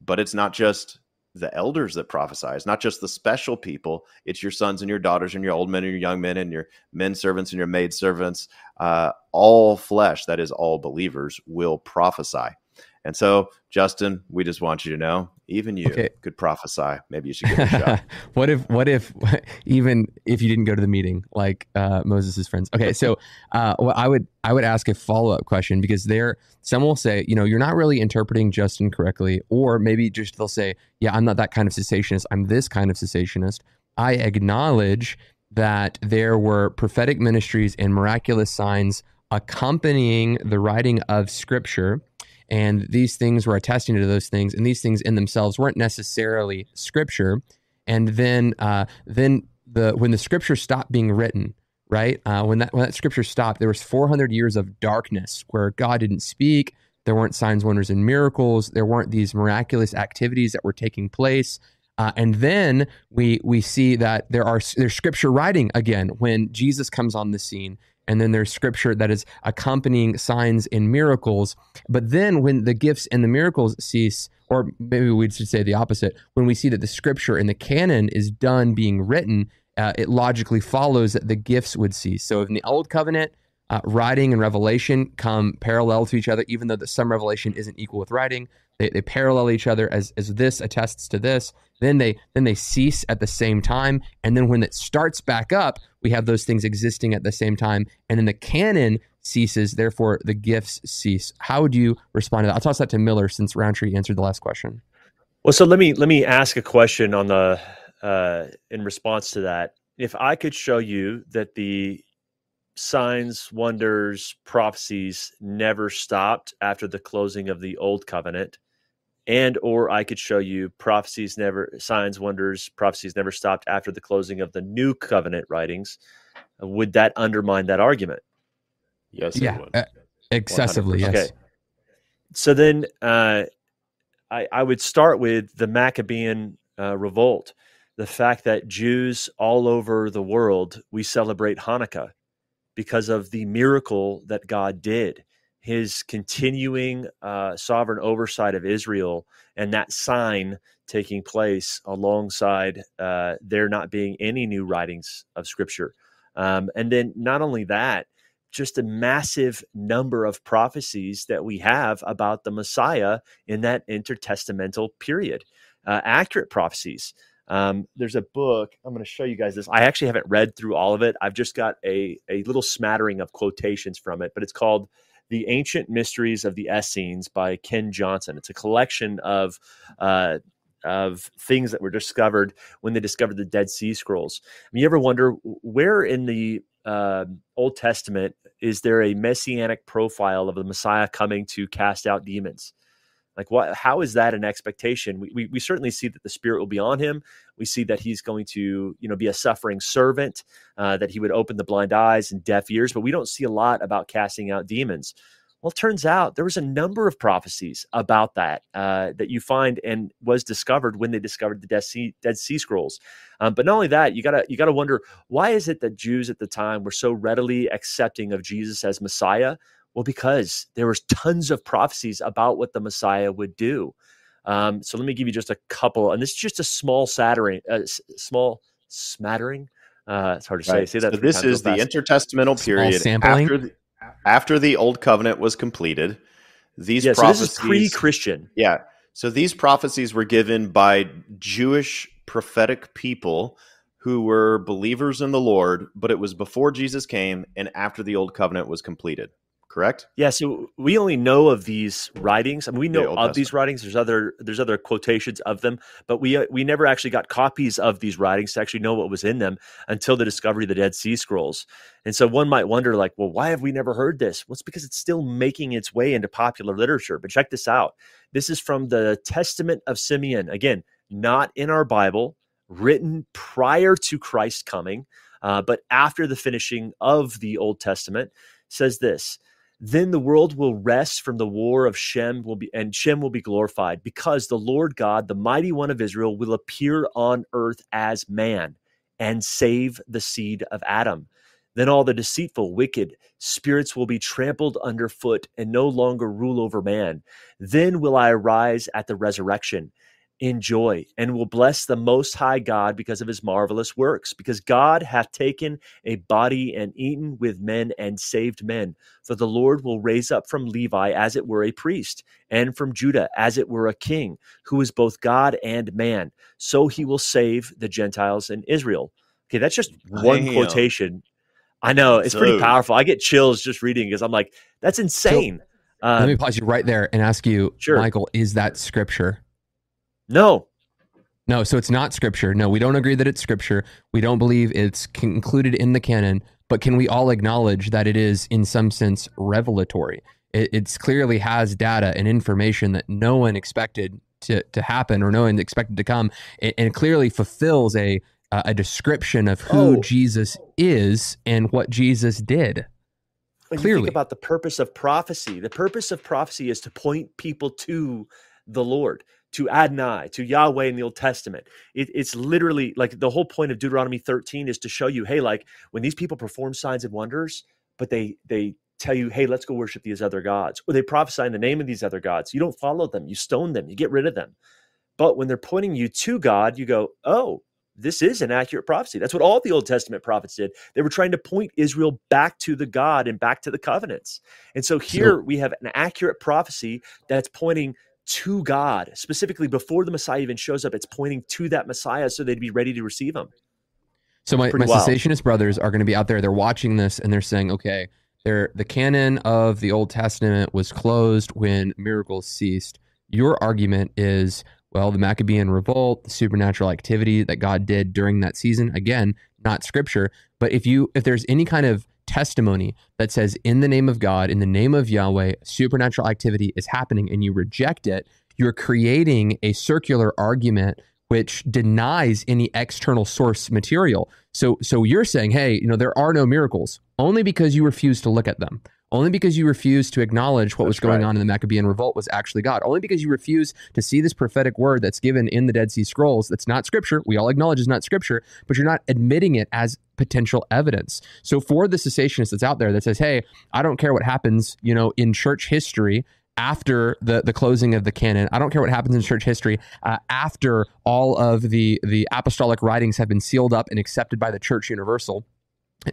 but it's not just the elders that prophesy. It's not just the special people. It's your sons and your daughters and your old men and your young men and your men servants and your maid servants. Uh, all flesh, that is, all believers, will prophesy. And so, Justin, we just want you to know, even you okay. could prophesy. Maybe you should give it a shot. *laughs* what if, what if, *laughs* even if you didn't go to the meeting, like uh, Moses' friends? Okay, so *laughs* uh, well, I would, I would ask a follow up question because there, some will say, you know, you're not really interpreting Justin correctly, or maybe just they'll say, yeah, I'm not that kind of cessationist. I'm this kind of cessationist. I acknowledge that there were prophetic ministries and miraculous signs accompanying the writing of Scripture and these things were attesting to those things and these things in themselves weren't necessarily scripture. And then uh, then the when the scripture stopped being written right uh, when that when that scripture stopped there was 400 years of darkness where god didn't speak. There weren't signs wonders and miracles. There weren't these miraculous activities that were taking place uh, and then we we see that there are there's scripture writing again when jesus comes on the scene and then there's scripture that is accompanying signs and miracles. But then when the gifts and the miracles cease, or maybe we should say the opposite, when we see that the scripture and the canon is done being written, uh, it logically follows that the gifts would cease. So in the old covenant, uh, writing and revelation come parallel to each other, even though the, some revelation isn't equal with writing. They, they parallel each other as, as this attests to this. Then they then they cease at the same time, and then when it starts back up, we have those things existing at the same time, and then the canon ceases. Therefore, the gifts cease. How would you respond to that? I'll toss that to Miller since Rowntree answered the last question. Well, so let me let me ask a question on the uh, in response to that. If I could show you that the signs, wonders, prophecies never stopped after the closing of the old covenant. And or I could show you prophecies never signs, wonders, prophecies never stopped after the closing of the new covenant writings. Would that undermine that argument? Yes, yeah, uh, excessively. 100%. Yes. Okay. So then, uh, I, I would start with the Maccabean uh, revolt, the fact that Jews all over the world we celebrate Hanukkah because of the miracle that God did, his continuing uh, sovereign oversight of Israel, and that sign taking place alongside uh, there not being any new writings of Scripture. Um, and then not only that, just a massive number of prophecies that we have about the Messiah in that intertestamental period. uh, accurate prophecies. Um, there's a book I'm going to show you guys this. I actually haven't read through all of it. I've just got a a little smattering of quotations from it, but it's called "The Ancient Mysteries of the Essenes" by Ken Johnson. It's a collection of uh, of things that were discovered when they discovered the Dead Sea Scrolls. I mean, you ever wonder where in the uh, Old Testament is there a messianic profile of the Messiah coming to cast out demons? Like, what? How is that an expectation? We, we, we certainly see that the Spirit will be on him. We see that he's going to, you know, be a suffering servant, uh, that he would open the blind eyes and deaf ears. But we don't see a lot about casting out demons. Well, it turns out there was a number of prophecies about that uh, that you find and was discovered when they discovered the Dead Sea, Dead sea Scrolls. Um, but not only that, you gotta you gotta wonder why is it that Jews at the time were so readily accepting of Jesus as Messiah? Well, because there was tons of prophecies about what the Messiah would do. Um, so let me give you just a couple, and this is just a small smattering, uh, small smattering. Uh, it's hard to right. say. Say that. So this is the intertestamental period sampling. after the, after the old covenant was completed, these yeah, so prophecies this is pre-Christian. Yeah. So these prophecies were given by Jewish prophetic people who were believers in the Lord, but it was before Jesus came and after the old covenant was completed correct? Yeah, so we only know of these writings. I mean, we know The of Old these writings. There's other there's other quotations of them, but we uh, we never actually got copies of these writings to actually know what was in them until the discovery of the Dead Sea Scrolls. And so one might wonder, like, well, why have we never heard this? Well, it's because it's still making its way into popular literature. But check this out. This is from the Testament of Simeon. Again, not in our Bible, written prior to Christ's coming, uh, but after the finishing of the Old Testament. Says this. Then the world will rest from the war of Shem will be and Shem will be glorified because the Lord God, the mighty one of Israel, will appear on earth as man and save the seed of Adam. Then all the deceitful, wicked spirits will be trampled underfoot and no longer rule over man. Then will I arise at the resurrection in joy and will bless the most high God because of his marvelous works because God hath taken a body and eaten with men and saved men. For the Lord will raise up from Levi as it were a priest and from Judah as it were a king who is both God and man. So he will save the Gentiles and Israel. Okay that's just one Damn. quotation. I know it's pretty powerful. I get chills just reading because I'm like that's insane. Let uh, me pause you right there and ask you, Sure. Michael, is that scripture? No No, so it's not scripture. No, we don't agree that it's scripture. We don't believe it's included in the canon, but can we all acknowledge that it is, in some sense, revelatory? It it's clearly has data and information that no one expected to, to happen or no one expected to come, and, clearly fulfills a a a description of who Oh. Jesus is and what Jesus did. When you Clearly. think about the purpose of prophecy, the purpose of prophecy is to point people to the Lord, to Adonai, to Yahweh in the Old Testament. It, it's literally like the whole point of Deuteronomy 13 is to show you, hey, like when these people perform signs and wonders, but they they tell you, hey, let's go worship these other gods, or they prophesy in the name of these other gods. You don't follow them, you stone them, you get rid of them. But when they're pointing you to God, you go, oh, this is an accurate prophecy. That's what all the Old Testament prophets did. They were trying to point Israel back to the God and back to the covenants. And so here we have an accurate prophecy that's pointing to God, specifically before the Messiah even shows up. It's pointing to that Messiah so they'd be ready to receive him. So my, Pretty my wild. cessationist brothers are going to be out there. They're watching this and they're saying, okay, they're, the canon of the Old Testament was closed when miracles ceased. Your argument is, well, the Maccabean revolt, the supernatural activity that God did during that season. Again, not scripture, but if you if there's any kind of testimony that says in the name of God, in the name of Yahweh, supernatural activity is happening and you reject it, you're creating a circular argument which denies any external source material. So so you're saying, hey, you know, there are no miracles only because you refuse to look at them. Only because you refuse to acknowledge what was going right. on in the Maccabean revolt was actually God. Only because you refuse to see this prophetic word that's given in the Dead Sea Scrolls that's not scripture. We all acknowledge is not scripture, but you're not admitting it as potential evidence. So for the cessationist that's out there that says, "Hey, I don't care what happens, you know, in church history after the the closing of the canon. I don't care what happens in church history uh, after all of the the apostolic writings have been sealed up and accepted by the church universal."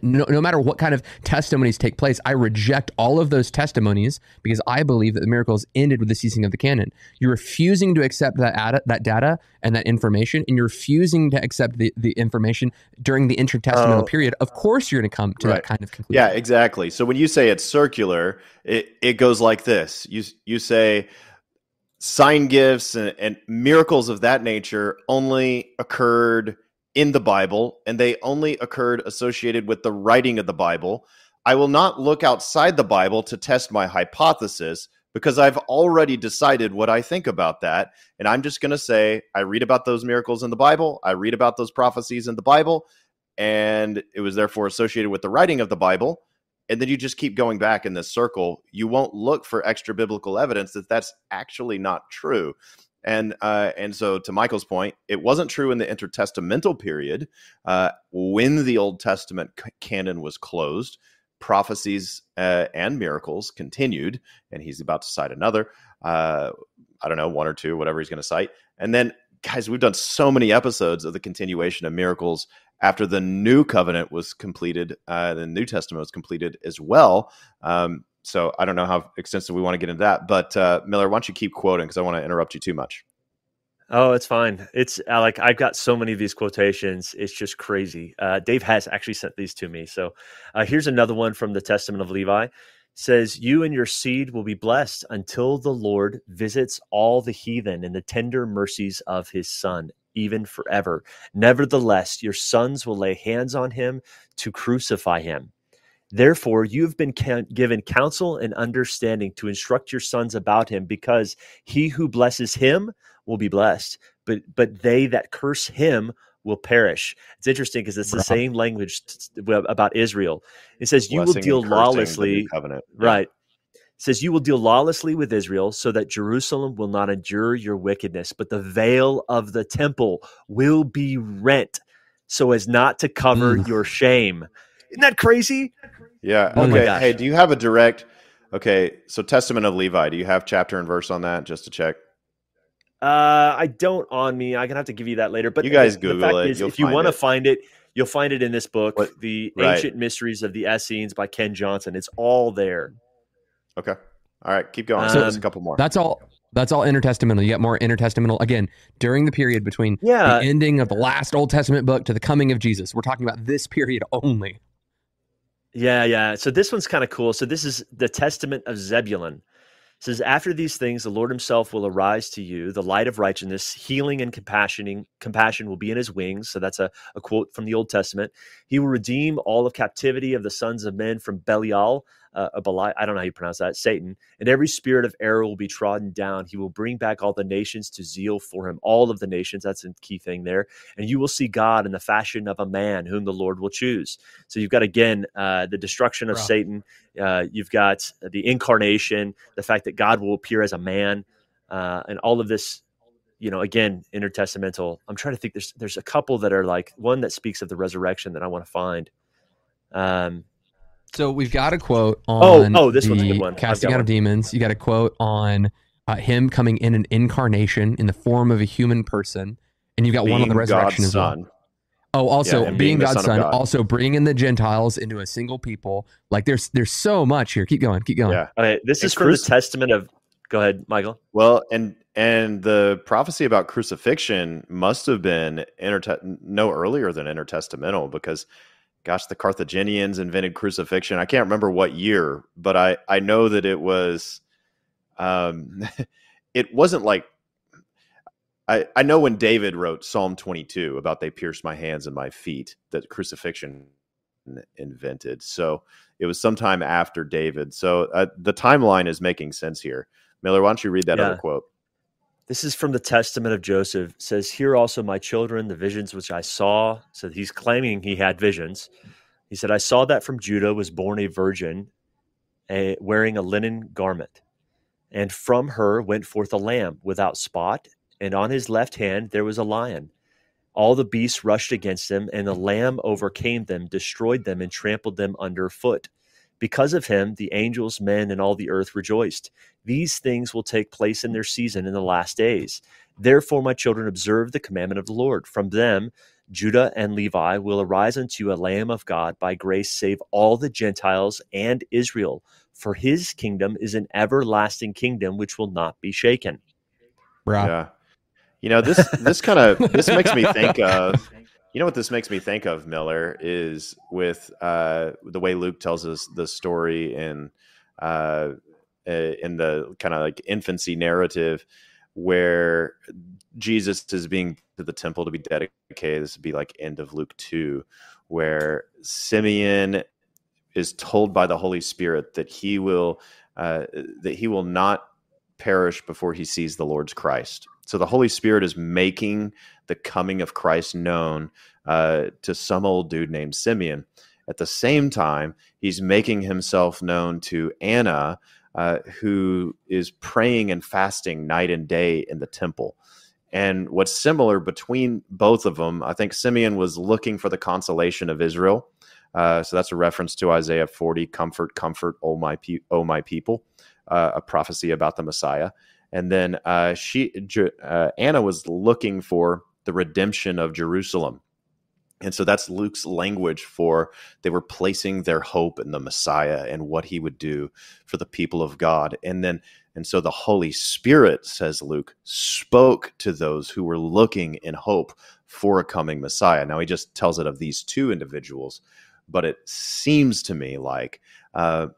No, no matter what kind of testimonies take place, I reject all of those testimonies because I believe that the miracles ended with the ceasing of the canon. You're refusing to accept that data, that data and that information, and you're refusing to accept the, the information during the intertestamental Oh. period. Of course, you're going to come to Right. that kind of conclusion. Yeah, exactly. So when you say it's circular, it, it goes like this. You you say sign gifts and, and miracles of that nature only occurred in the Bible and they only occurred associated with the writing of the Bible. I will not look outside the Bible to test my hypothesis because I've already decided what I think about that. And I'm just going to say, I read about those miracles in the Bible, I read about those prophecies in the Bible, and it was therefore associated with the writing of the Bible. And then you just keep going back in this circle. You won't look for extra biblical evidence that that's actually not true. And uh, and so to Michael's point, it wasn't true in the intertestamental period uh, when the Old Testament c- canon was closed. Prophecies uh, and miracles continued, and he's about to cite another. Uh, I don't know, one or two, whatever he's going to cite. And then, guys, we've done so many episodes of the continuation of miracles after the new covenant was completed, uh, the New Testament was completed as well. Um, so I don't know how extensive we want to get into that, but uh, Miller, why don't you keep quoting because I want to interrupt you too much. Oh, it's fine. It's like I've got so many of these quotations. It's just crazy. Uh, Dave has actually sent these to me. So uh, here's another one from the Testament of Levi. It says, "You and your seed will be blessed until the Lord visits all the heathen in the tender mercies of His Son, even forever. Nevertheless, your sons will lay hands on him to crucify him." Therefore, you have been can- given counsel and understanding to instruct your sons about him, because he who blesses him will be blessed, but but they that curse him will perish. It's interesting because it's the Right. same language about Israel. It says, "You will deal and cursing the new lawlessly." covenant. Right. Says, You will deal lawlessly with Israel, so that Jerusalem will not endure your wickedness, but the veil of the temple will be rent so as not to cover Mm. your shame. Isn't that crazy? Yeah. Oh my okay. gosh. Hey, do you have a direct? Okay. So Testament of Levi. Do you have chapter and verse on that? Just to check. Uh, I don't on me. I'm gonna have to give you that later. But You guys the, the Google fact it, is, if you want to find it, you'll find it in this book, What- "The right. Ancient Mysteries of the Essenes" by Ken Johnson. It's all there. Okay. All right. Keep going. so there's a Um, couple more. That's all. That's all intertestamental. You get more intertestamental again during the period between Yeah, the ending of the last Old Testament book to the coming of Jesus. We're talking about this period only. Yeah, yeah. So this one's kind of cool. So this is the Testament of Zebulun. It says, After these things, the Lord himself will arise to you, the light of righteousness, healing and compassioning, compassion will be in his wings. So that's a, a quote from the Old Testament. He will redeem all of captivity of the sons of men from Belial, uh, a Beli- I don't know how you pronounce that, Satan, and every spirit of error will be trodden down. He will bring back all the nations to zeal for him, all of the nations. That's a key thing there. And you will see God in the fashion of a man whom the Lord will choose. So you've got again uh, the destruction of Wow. Satan. Uh, you've got the incarnation, the fact that God will appear as a man, uh, and all of this. You know, again, intertestamental. I'm trying to think. There's there's a couple that are like one that speaks of the resurrection that I want to find. Um, So we've got a quote Oh, on oh, this one's a the good one. Casting got out of demons. You got a quote on uh, him coming in an incarnation in the form of a human person, and you've got one on the resurrection God's as well. son. Oh, also Yeah, being, being God's Son son, God. also bringing the Gentiles into a single people. Like there's there's so much here. Keep going, keep going. Yeah. okay, this And is from Chris- the Testament of. Go ahead, Michael. Well, and and the prophecy about crucifixion must have been inter- no earlier than intertestamental because gosh, the Carthaginians invented crucifixion. I can't remember what year, but I I know that it was um *laughs* it wasn't like I, I know when David wrote Psalm 22 about they pierced my hands and my feet that crucifixion invented. So it was sometime after David. So uh, the timeline is making sense here. Miller, why don't you read that Yeah. other quote? This is from the Testament of Joseph. It says, Here also, my children, the visions which I saw. So he's claiming he had visions. He said, I saw that from Judah was born a virgin, a, wearing a linen garment. And from her went forth a lamb without spot, and on his left hand there was a lion. All the beasts rushed against him, and the lamb overcame them, destroyed them, and trampled them underfoot. Because of him, the angels, men, and all the earth rejoiced. These things will take place in their season in the last days. Therefore, my children, observe the commandment of the Lord. From them, Judah and Levi will arise unto a Lamb of God by grace, save all the Gentiles and Israel. For his kingdom is an everlasting kingdom which will not be shaken. Bruh. Yeah. You know, this this kind of this makes me think of *laughs* you know what this makes me think of, Miller, is with uh, the way Luke tells us the story in uh, in the kind of like infancy narrative where Jesus is being to the temple to be dedicated. This would be like end of Luke two, where Simeon is told by the Holy Spirit that he will uh, that he will not perish before he sees the Lord's Christ. So the Holy Spirit is making the coming of Christ known uh, to some old dude named Simeon. At the same time, he's making himself known to Anna, uh, who is praying and fasting night and day in the temple. And what's similar between both of them, I think Simeon was looking for the consolation of Israel. Uh, so that's a reference to Isaiah 40, comfort, comfort, oh my, pe- oh my people, uh, a prophecy about the Messiah. And then uh, she, uh, Anna was looking for the redemption of Jerusalem. And so that's Luke's language for they were placing their hope in the Messiah and what he would do for the people of God. And then, and so the Holy Spirit, says Luke, spoke to those who were looking in hope for a coming Messiah. Now he just tells it of these two individuals, but it seems to me like uh,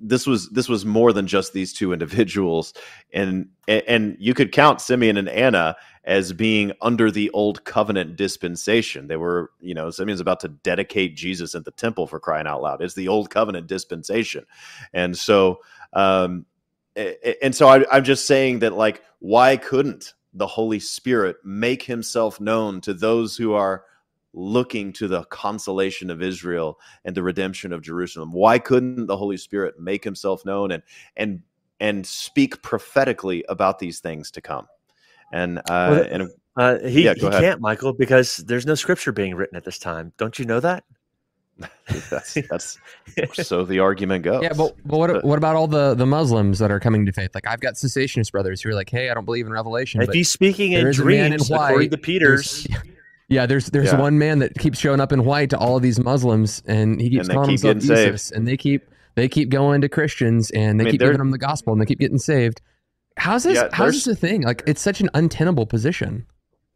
this was this was more than just these two individuals. And and you could count Simeon and Anna as being under the old covenant dispensation. They were you know Simeon's about to dedicate Jesus at the temple for crying out loud. It's the old covenant dispensation. And so um and so I, I'm just saying that like why couldn't the Holy Spirit make himself known to those who are looking to the consolation of Israel and the redemption of Jerusalem. Why couldn't the Holy Spirit make himself known and and and speak prophetically about these things to come? And uh, well, and uh, he, yeah, he can't, Michael, because there's no scripture being written at this time. Don't you know that? *laughs* that's that's *laughs* so the argument goes. Yeah, but, but what what about all the the Muslims that are coming to faith? Like I've got cessationist brothers who are like, "Hey, I don't believe in Revelation." If he's speaking in dreams, in white, according to Peters, yeah, there's there's yeah. one man that keeps showing up in white to all of these Muslims, and he keeps and calling keep himself Jesus, saved. and they keep they keep going to Christians, and they I mean, keep giving them the gospel, and they keep getting saved. How's this? Yeah, how's this a thing? Like it's such an untenable position.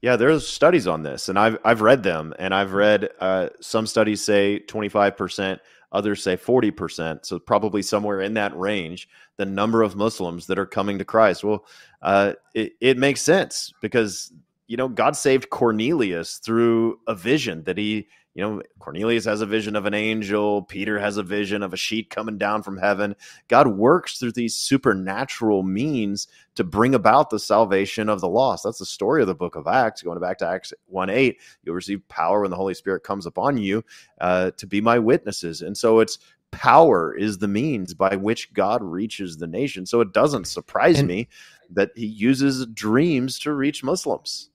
Yeah, there's studies on this, and I've I've read them, and I've read uh, some studies say 25 percent, others say 40 percent, so probably somewhere in that range. The number of Muslims that are coming to Christ. Well, uh, it, it makes sense because you know, God saved Cornelius through a vision that he, you know, Cornelius has a vision of an angel, Peter has a vision of a sheet coming down from heaven. God works through these supernatural means to bring about the salvation of the lost. That's the story of the book of Acts. Going back to Acts 1 8, you'll receive power when the Holy Spirit comes upon you uh, to be my witnesses. And so it's power is the means by which God reaches the nation. So it doesn't surprise and, me that he uses dreams to reach Muslims.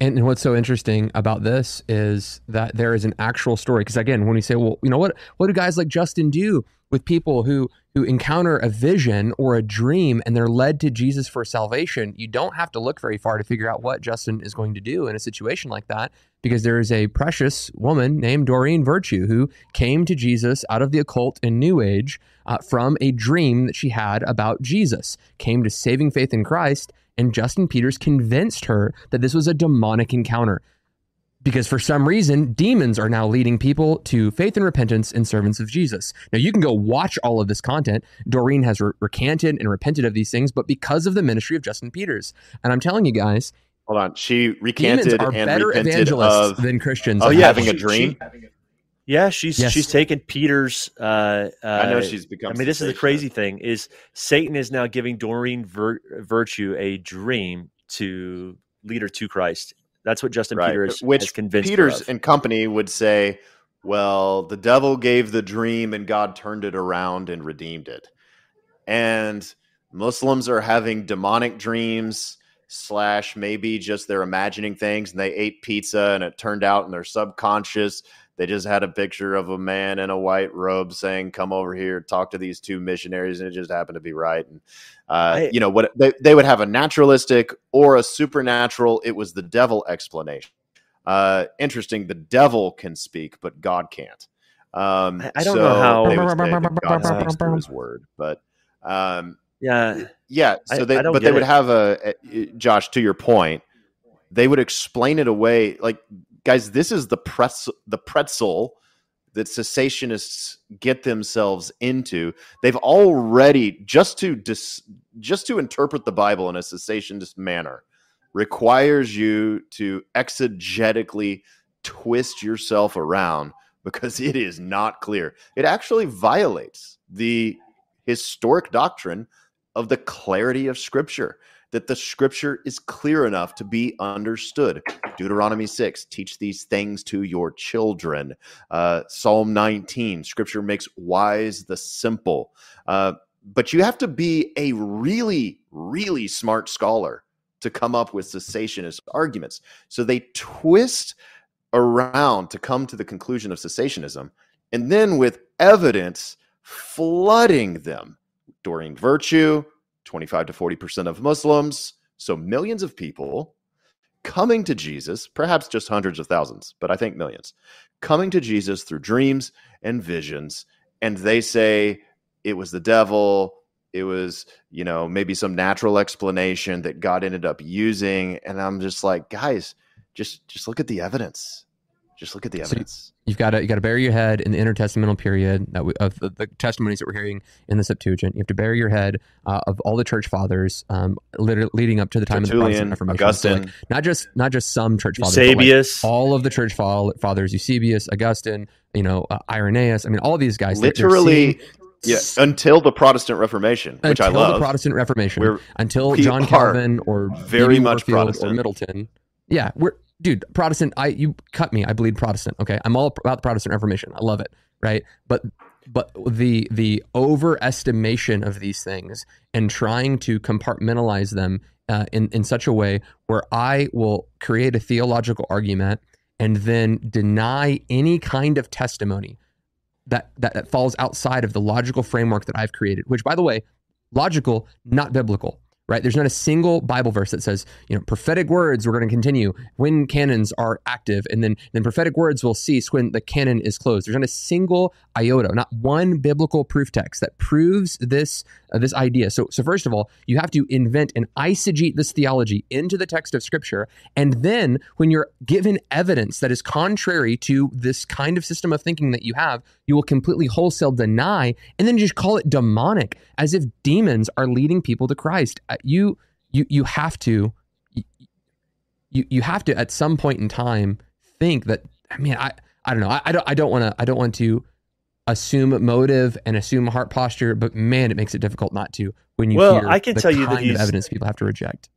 And, and, what's so interesting about this is that there is an actual story. Because again, when we say, well, you know what, what do guys like Justin do with people who who encounter a vision or a dream and they're led to Jesus for salvation? You don't have to look very far to figure out what Justin is going to do in a situation like that. Because there is a precious woman named Doreen Virtue who came to Jesus out of the occult and New Age uh, from a dream that she had about Jesus, came to saving faith in Christ and Justin Peters convinced her that this was a demonic encounter. Because for some reason, demons are now leading people to faith and repentance and servants of Jesus. Now, you can go watch all of this content. Doreen has re- recanted and repented of these things, but because of the ministry of Justin Peters. And I'm telling you guys, hold on, she recanted are and better evangelists of, than Christians. Oh, yeah, having a dream. She, yeah, she's yes. she's taken Peter's. Uh, uh, I know she's become. I mean, this is the crazy thing: is Satan is now giving Doreen Vir- Virtue a dream to lead her to Christ. That's what Justin right. Peters which has convinced Peters and company would say. Well, the devil gave the dream, and God turned it around and redeemed it. And Muslims are having demonic dreams slash maybe just they're imagining things and they ate pizza and it turned out in their subconscious they just had a picture of a man in a white robe saying, "Come over here, talk to these two missionaries," and it just happened to be right. And uh, I, you know what? They, they would have a naturalistic or a supernatural. It was the devil explanation. Uh, interesting. The devil can speak, but God can't. Um, I- I don't know how- they would God *laughs* speaks through His word, but um, Yeah. yeah. So they, I but they would have a, a Josh. To your point, they would explain it away. Like, guys, this is the press, the pretzel that cessationists get themselves into. They've already just to dis, just to interpret the Bible in a cessationist manner requires you to exegetically twist yourself around *laughs* because it is not clear. It actually violates the historic doctrine of the clarity of Scripture, that the Scripture is clear enough to be understood. Deuteronomy 6, teach these things to your children. Uh, Psalm 19, Scripture makes wise the simple. Uh, but you have to be a really, really smart scholar to come up with cessationist arguments. So they twist around to come to the conclusion of cessationism, and then with evidence flooding them Doreen Virtue, 25 to 40% of Muslims, so millions of people coming to Jesus, perhaps just hundreds of thousands, but I think millions, coming to Jesus through dreams and visions. And they say it was the devil. It was, you know, maybe some natural explanation that God ended up using. And I'm just like, guys, just just look at the evidence. Just look at the So evidence. You've got to you got to bury your head in the intertestamental period that we, of the, the testimonies that we're hearing in the Septuagint. You have to bury your head uh, of all the church fathers, um, literally leading up to the time of the Protestant Tertullian, Reformation. So, like, not just not just some church fathers, but, like, all of the church fathers, Eusebius, Augustine, you know, uh, Irenaeus. I mean, all these guys. literally, yeah, until the Protestant Reformation, which until I love. the Protestant Reformation, We're until John Calvin or very B.B. much Warfield or Protestant. Middleton. Yeah, we're dude Protestant. I you cut me. I bleed Protestant. Okay, I'm all about the Protestant Reformation. I love it. Right, but but the the overestimation of these things and trying to compartmentalize them uh, in in such a way where I will create a theological argument and then deny any kind of testimony that, that that falls outside of the logical framework that I've created. Which, by the way, logical, not biblical. Right? There's not a single Bible verse that says, you know, prophetic words we're going to continue when canons are active, and then then prophetic words will cease when the canon is closed. There's not a single iota, not one biblical proof text that proves this uh, this idea. So so first of all, you have to invent and eisegete this theology into the text of Scripture, and then when you're given evidence that is contrary to this kind of system of thinking that you have, you will completely wholesale deny and then just call it demonic, as if demons are leading people to Christ. You you you have to you you have to at some point in time think that I mean I I don't know I, I don't I don't want to I don't want to assume motive and assume heart posture, but man, it makes it difficult not to when you Well, hear I can tell you that kind of he's- evidence people have to reject.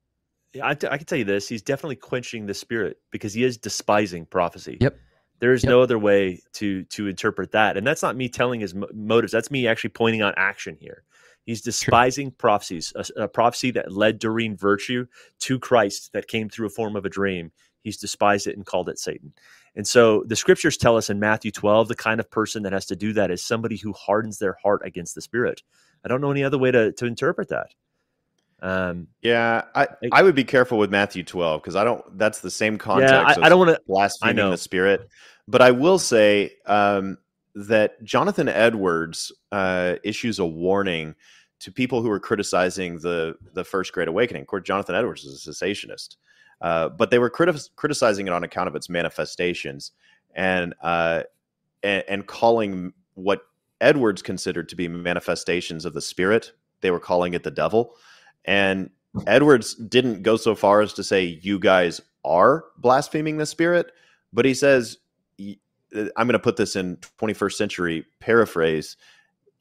Yeah, I, I can tell you this: he's definitely quenching the spirit because he is despising prophecy. Yep. There is Yep. no other way to to interpret that, and that's not me telling his mo- motives. That's me actually pointing out action here. He's despising prophecies, a, a prophecy that led Doreen Virtue to Christ that came through a form of a dream. He's despised it and called it Satan. And so the scriptures tell us in Matthew 12 the kind of person that has to do that is somebody who hardens their heart against the spirit. I don't know any other way to, to interpret that. Um, Yeah, I, I would be careful with Matthew 12 because I don't. That's the same context. yeah, I, I don't want to. blaspheming know. the Spirit. But I will say um, that Jonathan Edwards uh, issues a warning to people who are criticizing the the First Great Awakening. Of course, Jonathan Edwards is a cessationist, uh, but they were criti- criticizing it on account of its manifestations and uh, and, and calling what Edwards considered to be manifestations of the Spirit. They were calling it the devil. And Edwards didn't go so far as to say you guys are blaspheming the spirit, but he says I'm going to put this in 21st century paraphrase,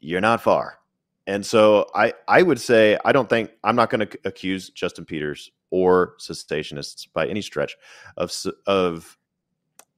you're not far. And so I I would say I don't think I'm not going to accuse Justin Peters or cessationists by any stretch of of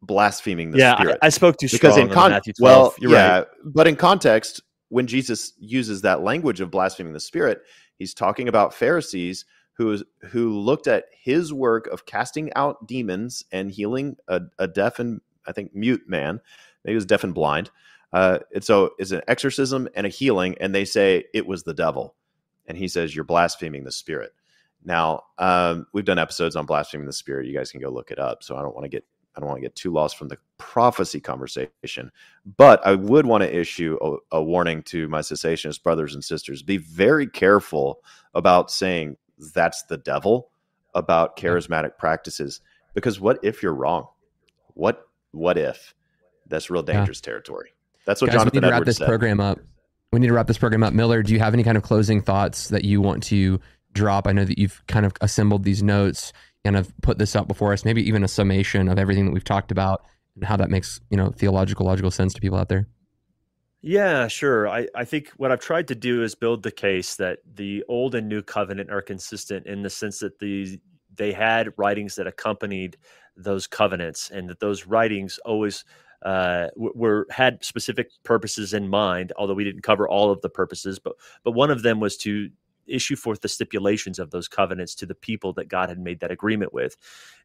blaspheming the Yeah, I, spirit I spoke too because strong in con- Matthew 12. well, You're yeah, right. but in context, when Jesus uses that language of blaspheming the Spirit, he's talking about Pharisees who is who looked at his work of casting out demons and healing a, a deaf and I think mute man. Maybe he was deaf and blind. Uh, and so it's an exorcism and a healing, and they say it was the devil, and he says you're blaspheming the Spirit. Now um, we've done episodes on blaspheming the Spirit. You guys can go look it up. So I don't want to get I don't want to get too lost from the prophecy conversation, but I would want to issue a, a warning to my cessationist brothers and sisters: be very careful about saying that's the devil about charismatic practices, because what if you're wrong? What what if that's real dangerous yeah. territory? That's what Guys, Jonathan we need to wrap Edwards this said. program up. We need to wrap this program up. Miller, do you have any kind of closing thoughts that you want to drop? I know that you've kind of assembled these notes and have put this up before us. Maybe even a summation of everything that we've talked about and how that makes you know theological logical sense to people out there. Yeah, sure. I, I think what I've tried to do is build the case that the old and new covenant are consistent in the sense that the they had writings that accompanied those covenants, and that those writings always uh, were had specific purposes in mind. Although we didn't cover all of the purposes, but but one of them was to issue forth the stipulations of those covenants to the people that God had made that agreement with.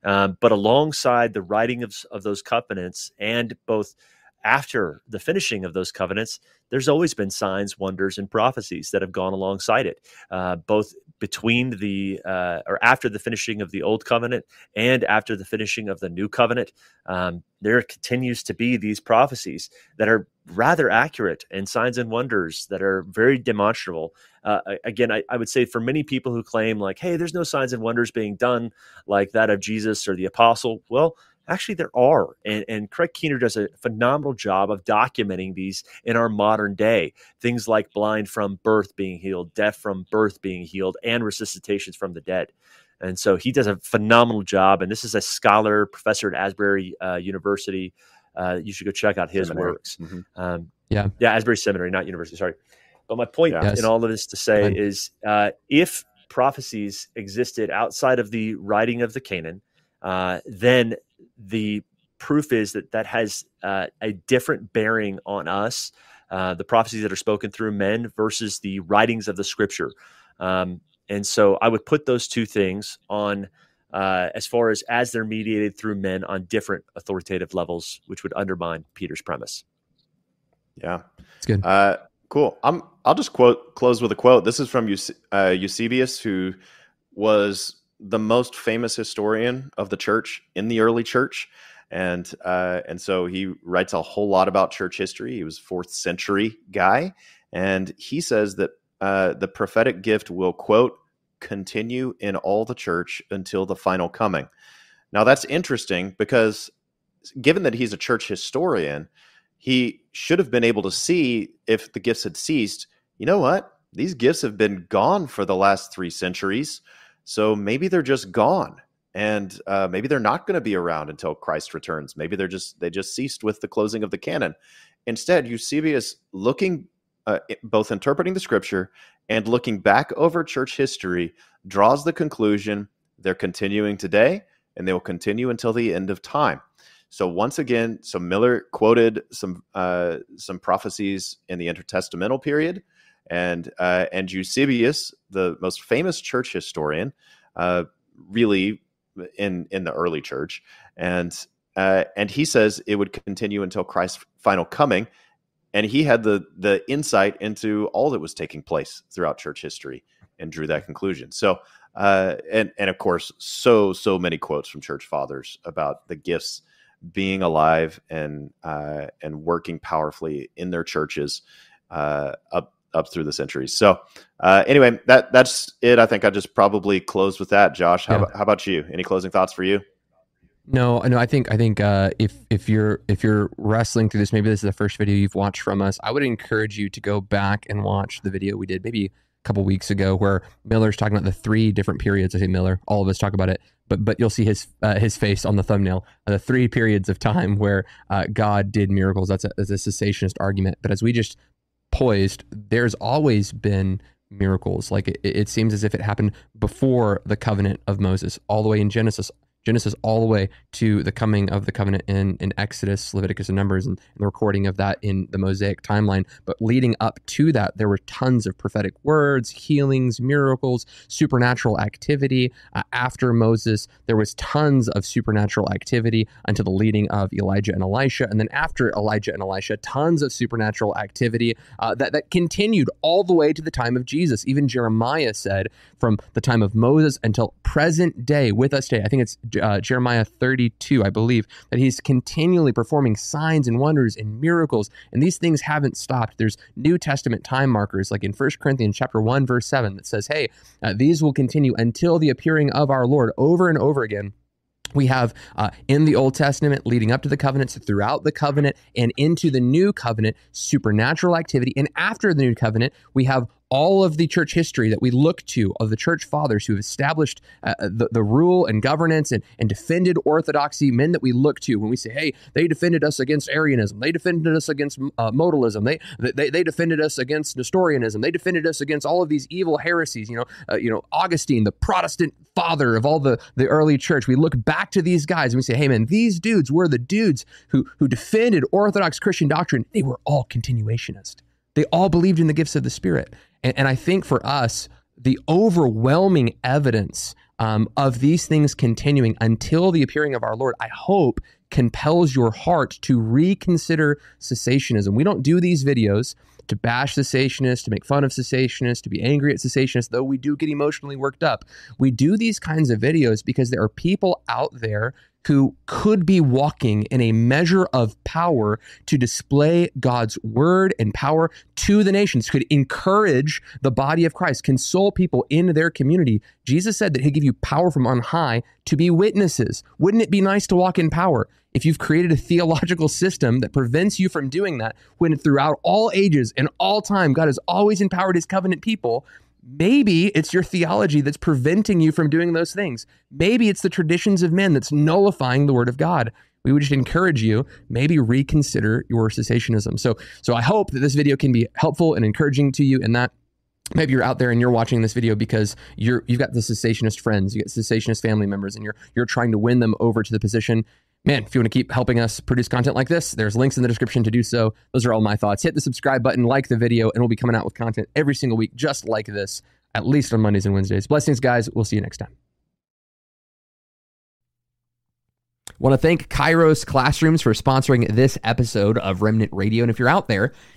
Um, but alongside the writing of, of those covenants and both after the finishing of those covenants, there's always been signs, wonders, and prophecies that have gone alongside it, uh, both between the uh, or after the finishing of the old covenant and after the finishing of the new covenant. Um, there continues to be these prophecies that are rather accurate and signs and wonders that are very demonstrable. Uh, again, I, I, would say for many people who claim like, "Hey, there's no signs and wonders being done like that of Jesus or the apostle," well, Actually, there are. And, and Craig Keener does a phenomenal job of documenting these in our modern day. Things like blind from birth being healed, deaf from birth being healed, and resuscitations from the dead. And so he does a phenomenal job. And this is a scholar, professor at Asbury uh, University. Uh, you should go check out his Seminary. works. Mm-hmm. Um, yeah. Yeah, Asbury Seminary, not university. Sorry. But my point yes. in all of this to say is uh, if prophecies existed outside of the writing of the canon, uh, then the proof is that that has uh, a different bearing on us, uh, the prophecies that are spoken through men versus the writings of the scripture. Um, and so I would put those two things on uh, as far as as they're mediated through men on different authoritative levels, which would undermine Peters' premise. Yeah, it's good. Uh, cool. I'm. I'll just quote close with a quote. This is from Euse- uh, Eusebius, who was the most famous historian of the church in the early church. And uh, and so he writes a whole lot about church history. He was fourth century guy, and he says that uh, the prophetic gift will quote continue in all the church until the final coming. Now that's interesting because given that he's a church historian, he should have been able to see if the gifts had ceased. You know what? These gifts have been gone for the last three centuries. So maybe they're just gone, and uh, maybe they're not going to be around until Christ returns. Maybe they're just they just ceased with the closing of the canon. Instead, Eusebius looking uh, both interpreting the scripture and looking back over church history draws the conclusion they're continuing today and they will continue until the end of time. So once again, so Miller quoted some uh, some prophecies in the intertestamental period and uh, and Eusebius, the most famous church historian, uh, really in in the early church, and uh, and he says it would continue until Christ's final coming, and he had the the insight into all that was taking place throughout church history and drew that conclusion. So. Uh, and and of course, so so many quotes from church fathers about the gifts being alive and uh, and working powerfully in their churches uh, up up through the centuries. So uh, anyway, that that's it. I think I just probably close with that. Josh, how, yeah. about, how about you? Any closing thoughts for you? No, no. I think I think uh, if if you're if you're wrestling through this, maybe this is the first video you've watched from us. I would encourage you to go back and watch the video we did maybe a couple weeks ago, where Miller's talking about the three different periods. I say Miller, all of us talk about it, but but you'll see his uh, his face on the thumbnail. Uh, the three periods of time where uh, God did miracles. That's a, that's a cessationist argument. But as we just poised, there's always been miracles. Like it, it, seems as if it happened before the covenant of Moses, all the way in Genesis, Genesis all the way to the coming of the covenant in, in Exodus, Leviticus, and Numbers, and, and, the recording of that in the Mosaic timeline. But leading up to that, there were tons of prophetic words, healings, miracles, supernatural activity. Uh, after Moses, there was tons of supernatural activity until the leading of Elijah and Elisha. And then after Elijah and Elisha, tons of supernatural activity uh, that, that continued all the way to the time of Jesus. Even Jeremiah said, from the time of Moses until present day with us today, I think it's uh, Jeremiah 32, I believe, that he's continually performing signs and wonders and miracles. And these things haven't stopped. There's New Testament time markers, like in 1 Corinthians chapter 1, verse 7, that says, hey, uh, these will continue until the appearing of our Lord over and over again we have uh, in the Old Testament, leading up to the covenants, throughout the covenant, and into the new covenant, supernatural activity. And after the new covenant, we have all of the church history that we look to of the church fathers who have established uh, uh, the, the rule and governance and, and defended orthodoxy, men that we look to when we say, hey, they defended us against Arianism, they defended us against uh, modalism, they, they they defended us against Nestorianism, they defended us against all of these evil heresies. You know, uh, you know Augustine, the Protestant father of all the the early church. We look back to these guys and we say, hey, man, these dudes were the dudes who who defended Orthodox Christian doctrine. They were all continuationist. They all believed in the gifts of the Spirit. And, and I think for us, the overwhelming evidence um, of these things continuing until the appearing of our Lord, I hope compels your heart to reconsider cessationism. We don't do these videos to bash cessationists, to make fun of cessationists, to be angry at cessationists, though we do get emotionally worked up. We do these kinds of videos because there are people out there who could be walking in a measure of power to display God's word and power to the nations, could encourage the body of Christ, console people in their community. Jesus said that he'd give you power from on high to be witnesses. Wouldn't it be nice to walk in power? If you've created a theological system that prevents you from doing that, when throughout all ages and all time, God has always empowered his covenant people, Maybe it's your theology that's preventing you from doing those things. Maybe it's the traditions of men that's nullifying the word of God. We would just encourage you, maybe reconsider your cessationism. So, so I hope that this video can be helpful and encouraging to you in that maybe you're out there and you're watching this video because you're you've got the cessationist friends, you got cessationist family members, and you're you're trying to win them over to the position man, if you want to keep helping us produce content like this, there's links in the description to do so. Those are all my thoughts. Hit the subscribe button, like the video, and we'll be coming out with content every single week just like this, at least on Mondays and Wednesdays. Blessings, guys. We'll see you next time. Want to thank Kairos Classrooms for sponsoring this episode of Remnant Radio. And if you're out there,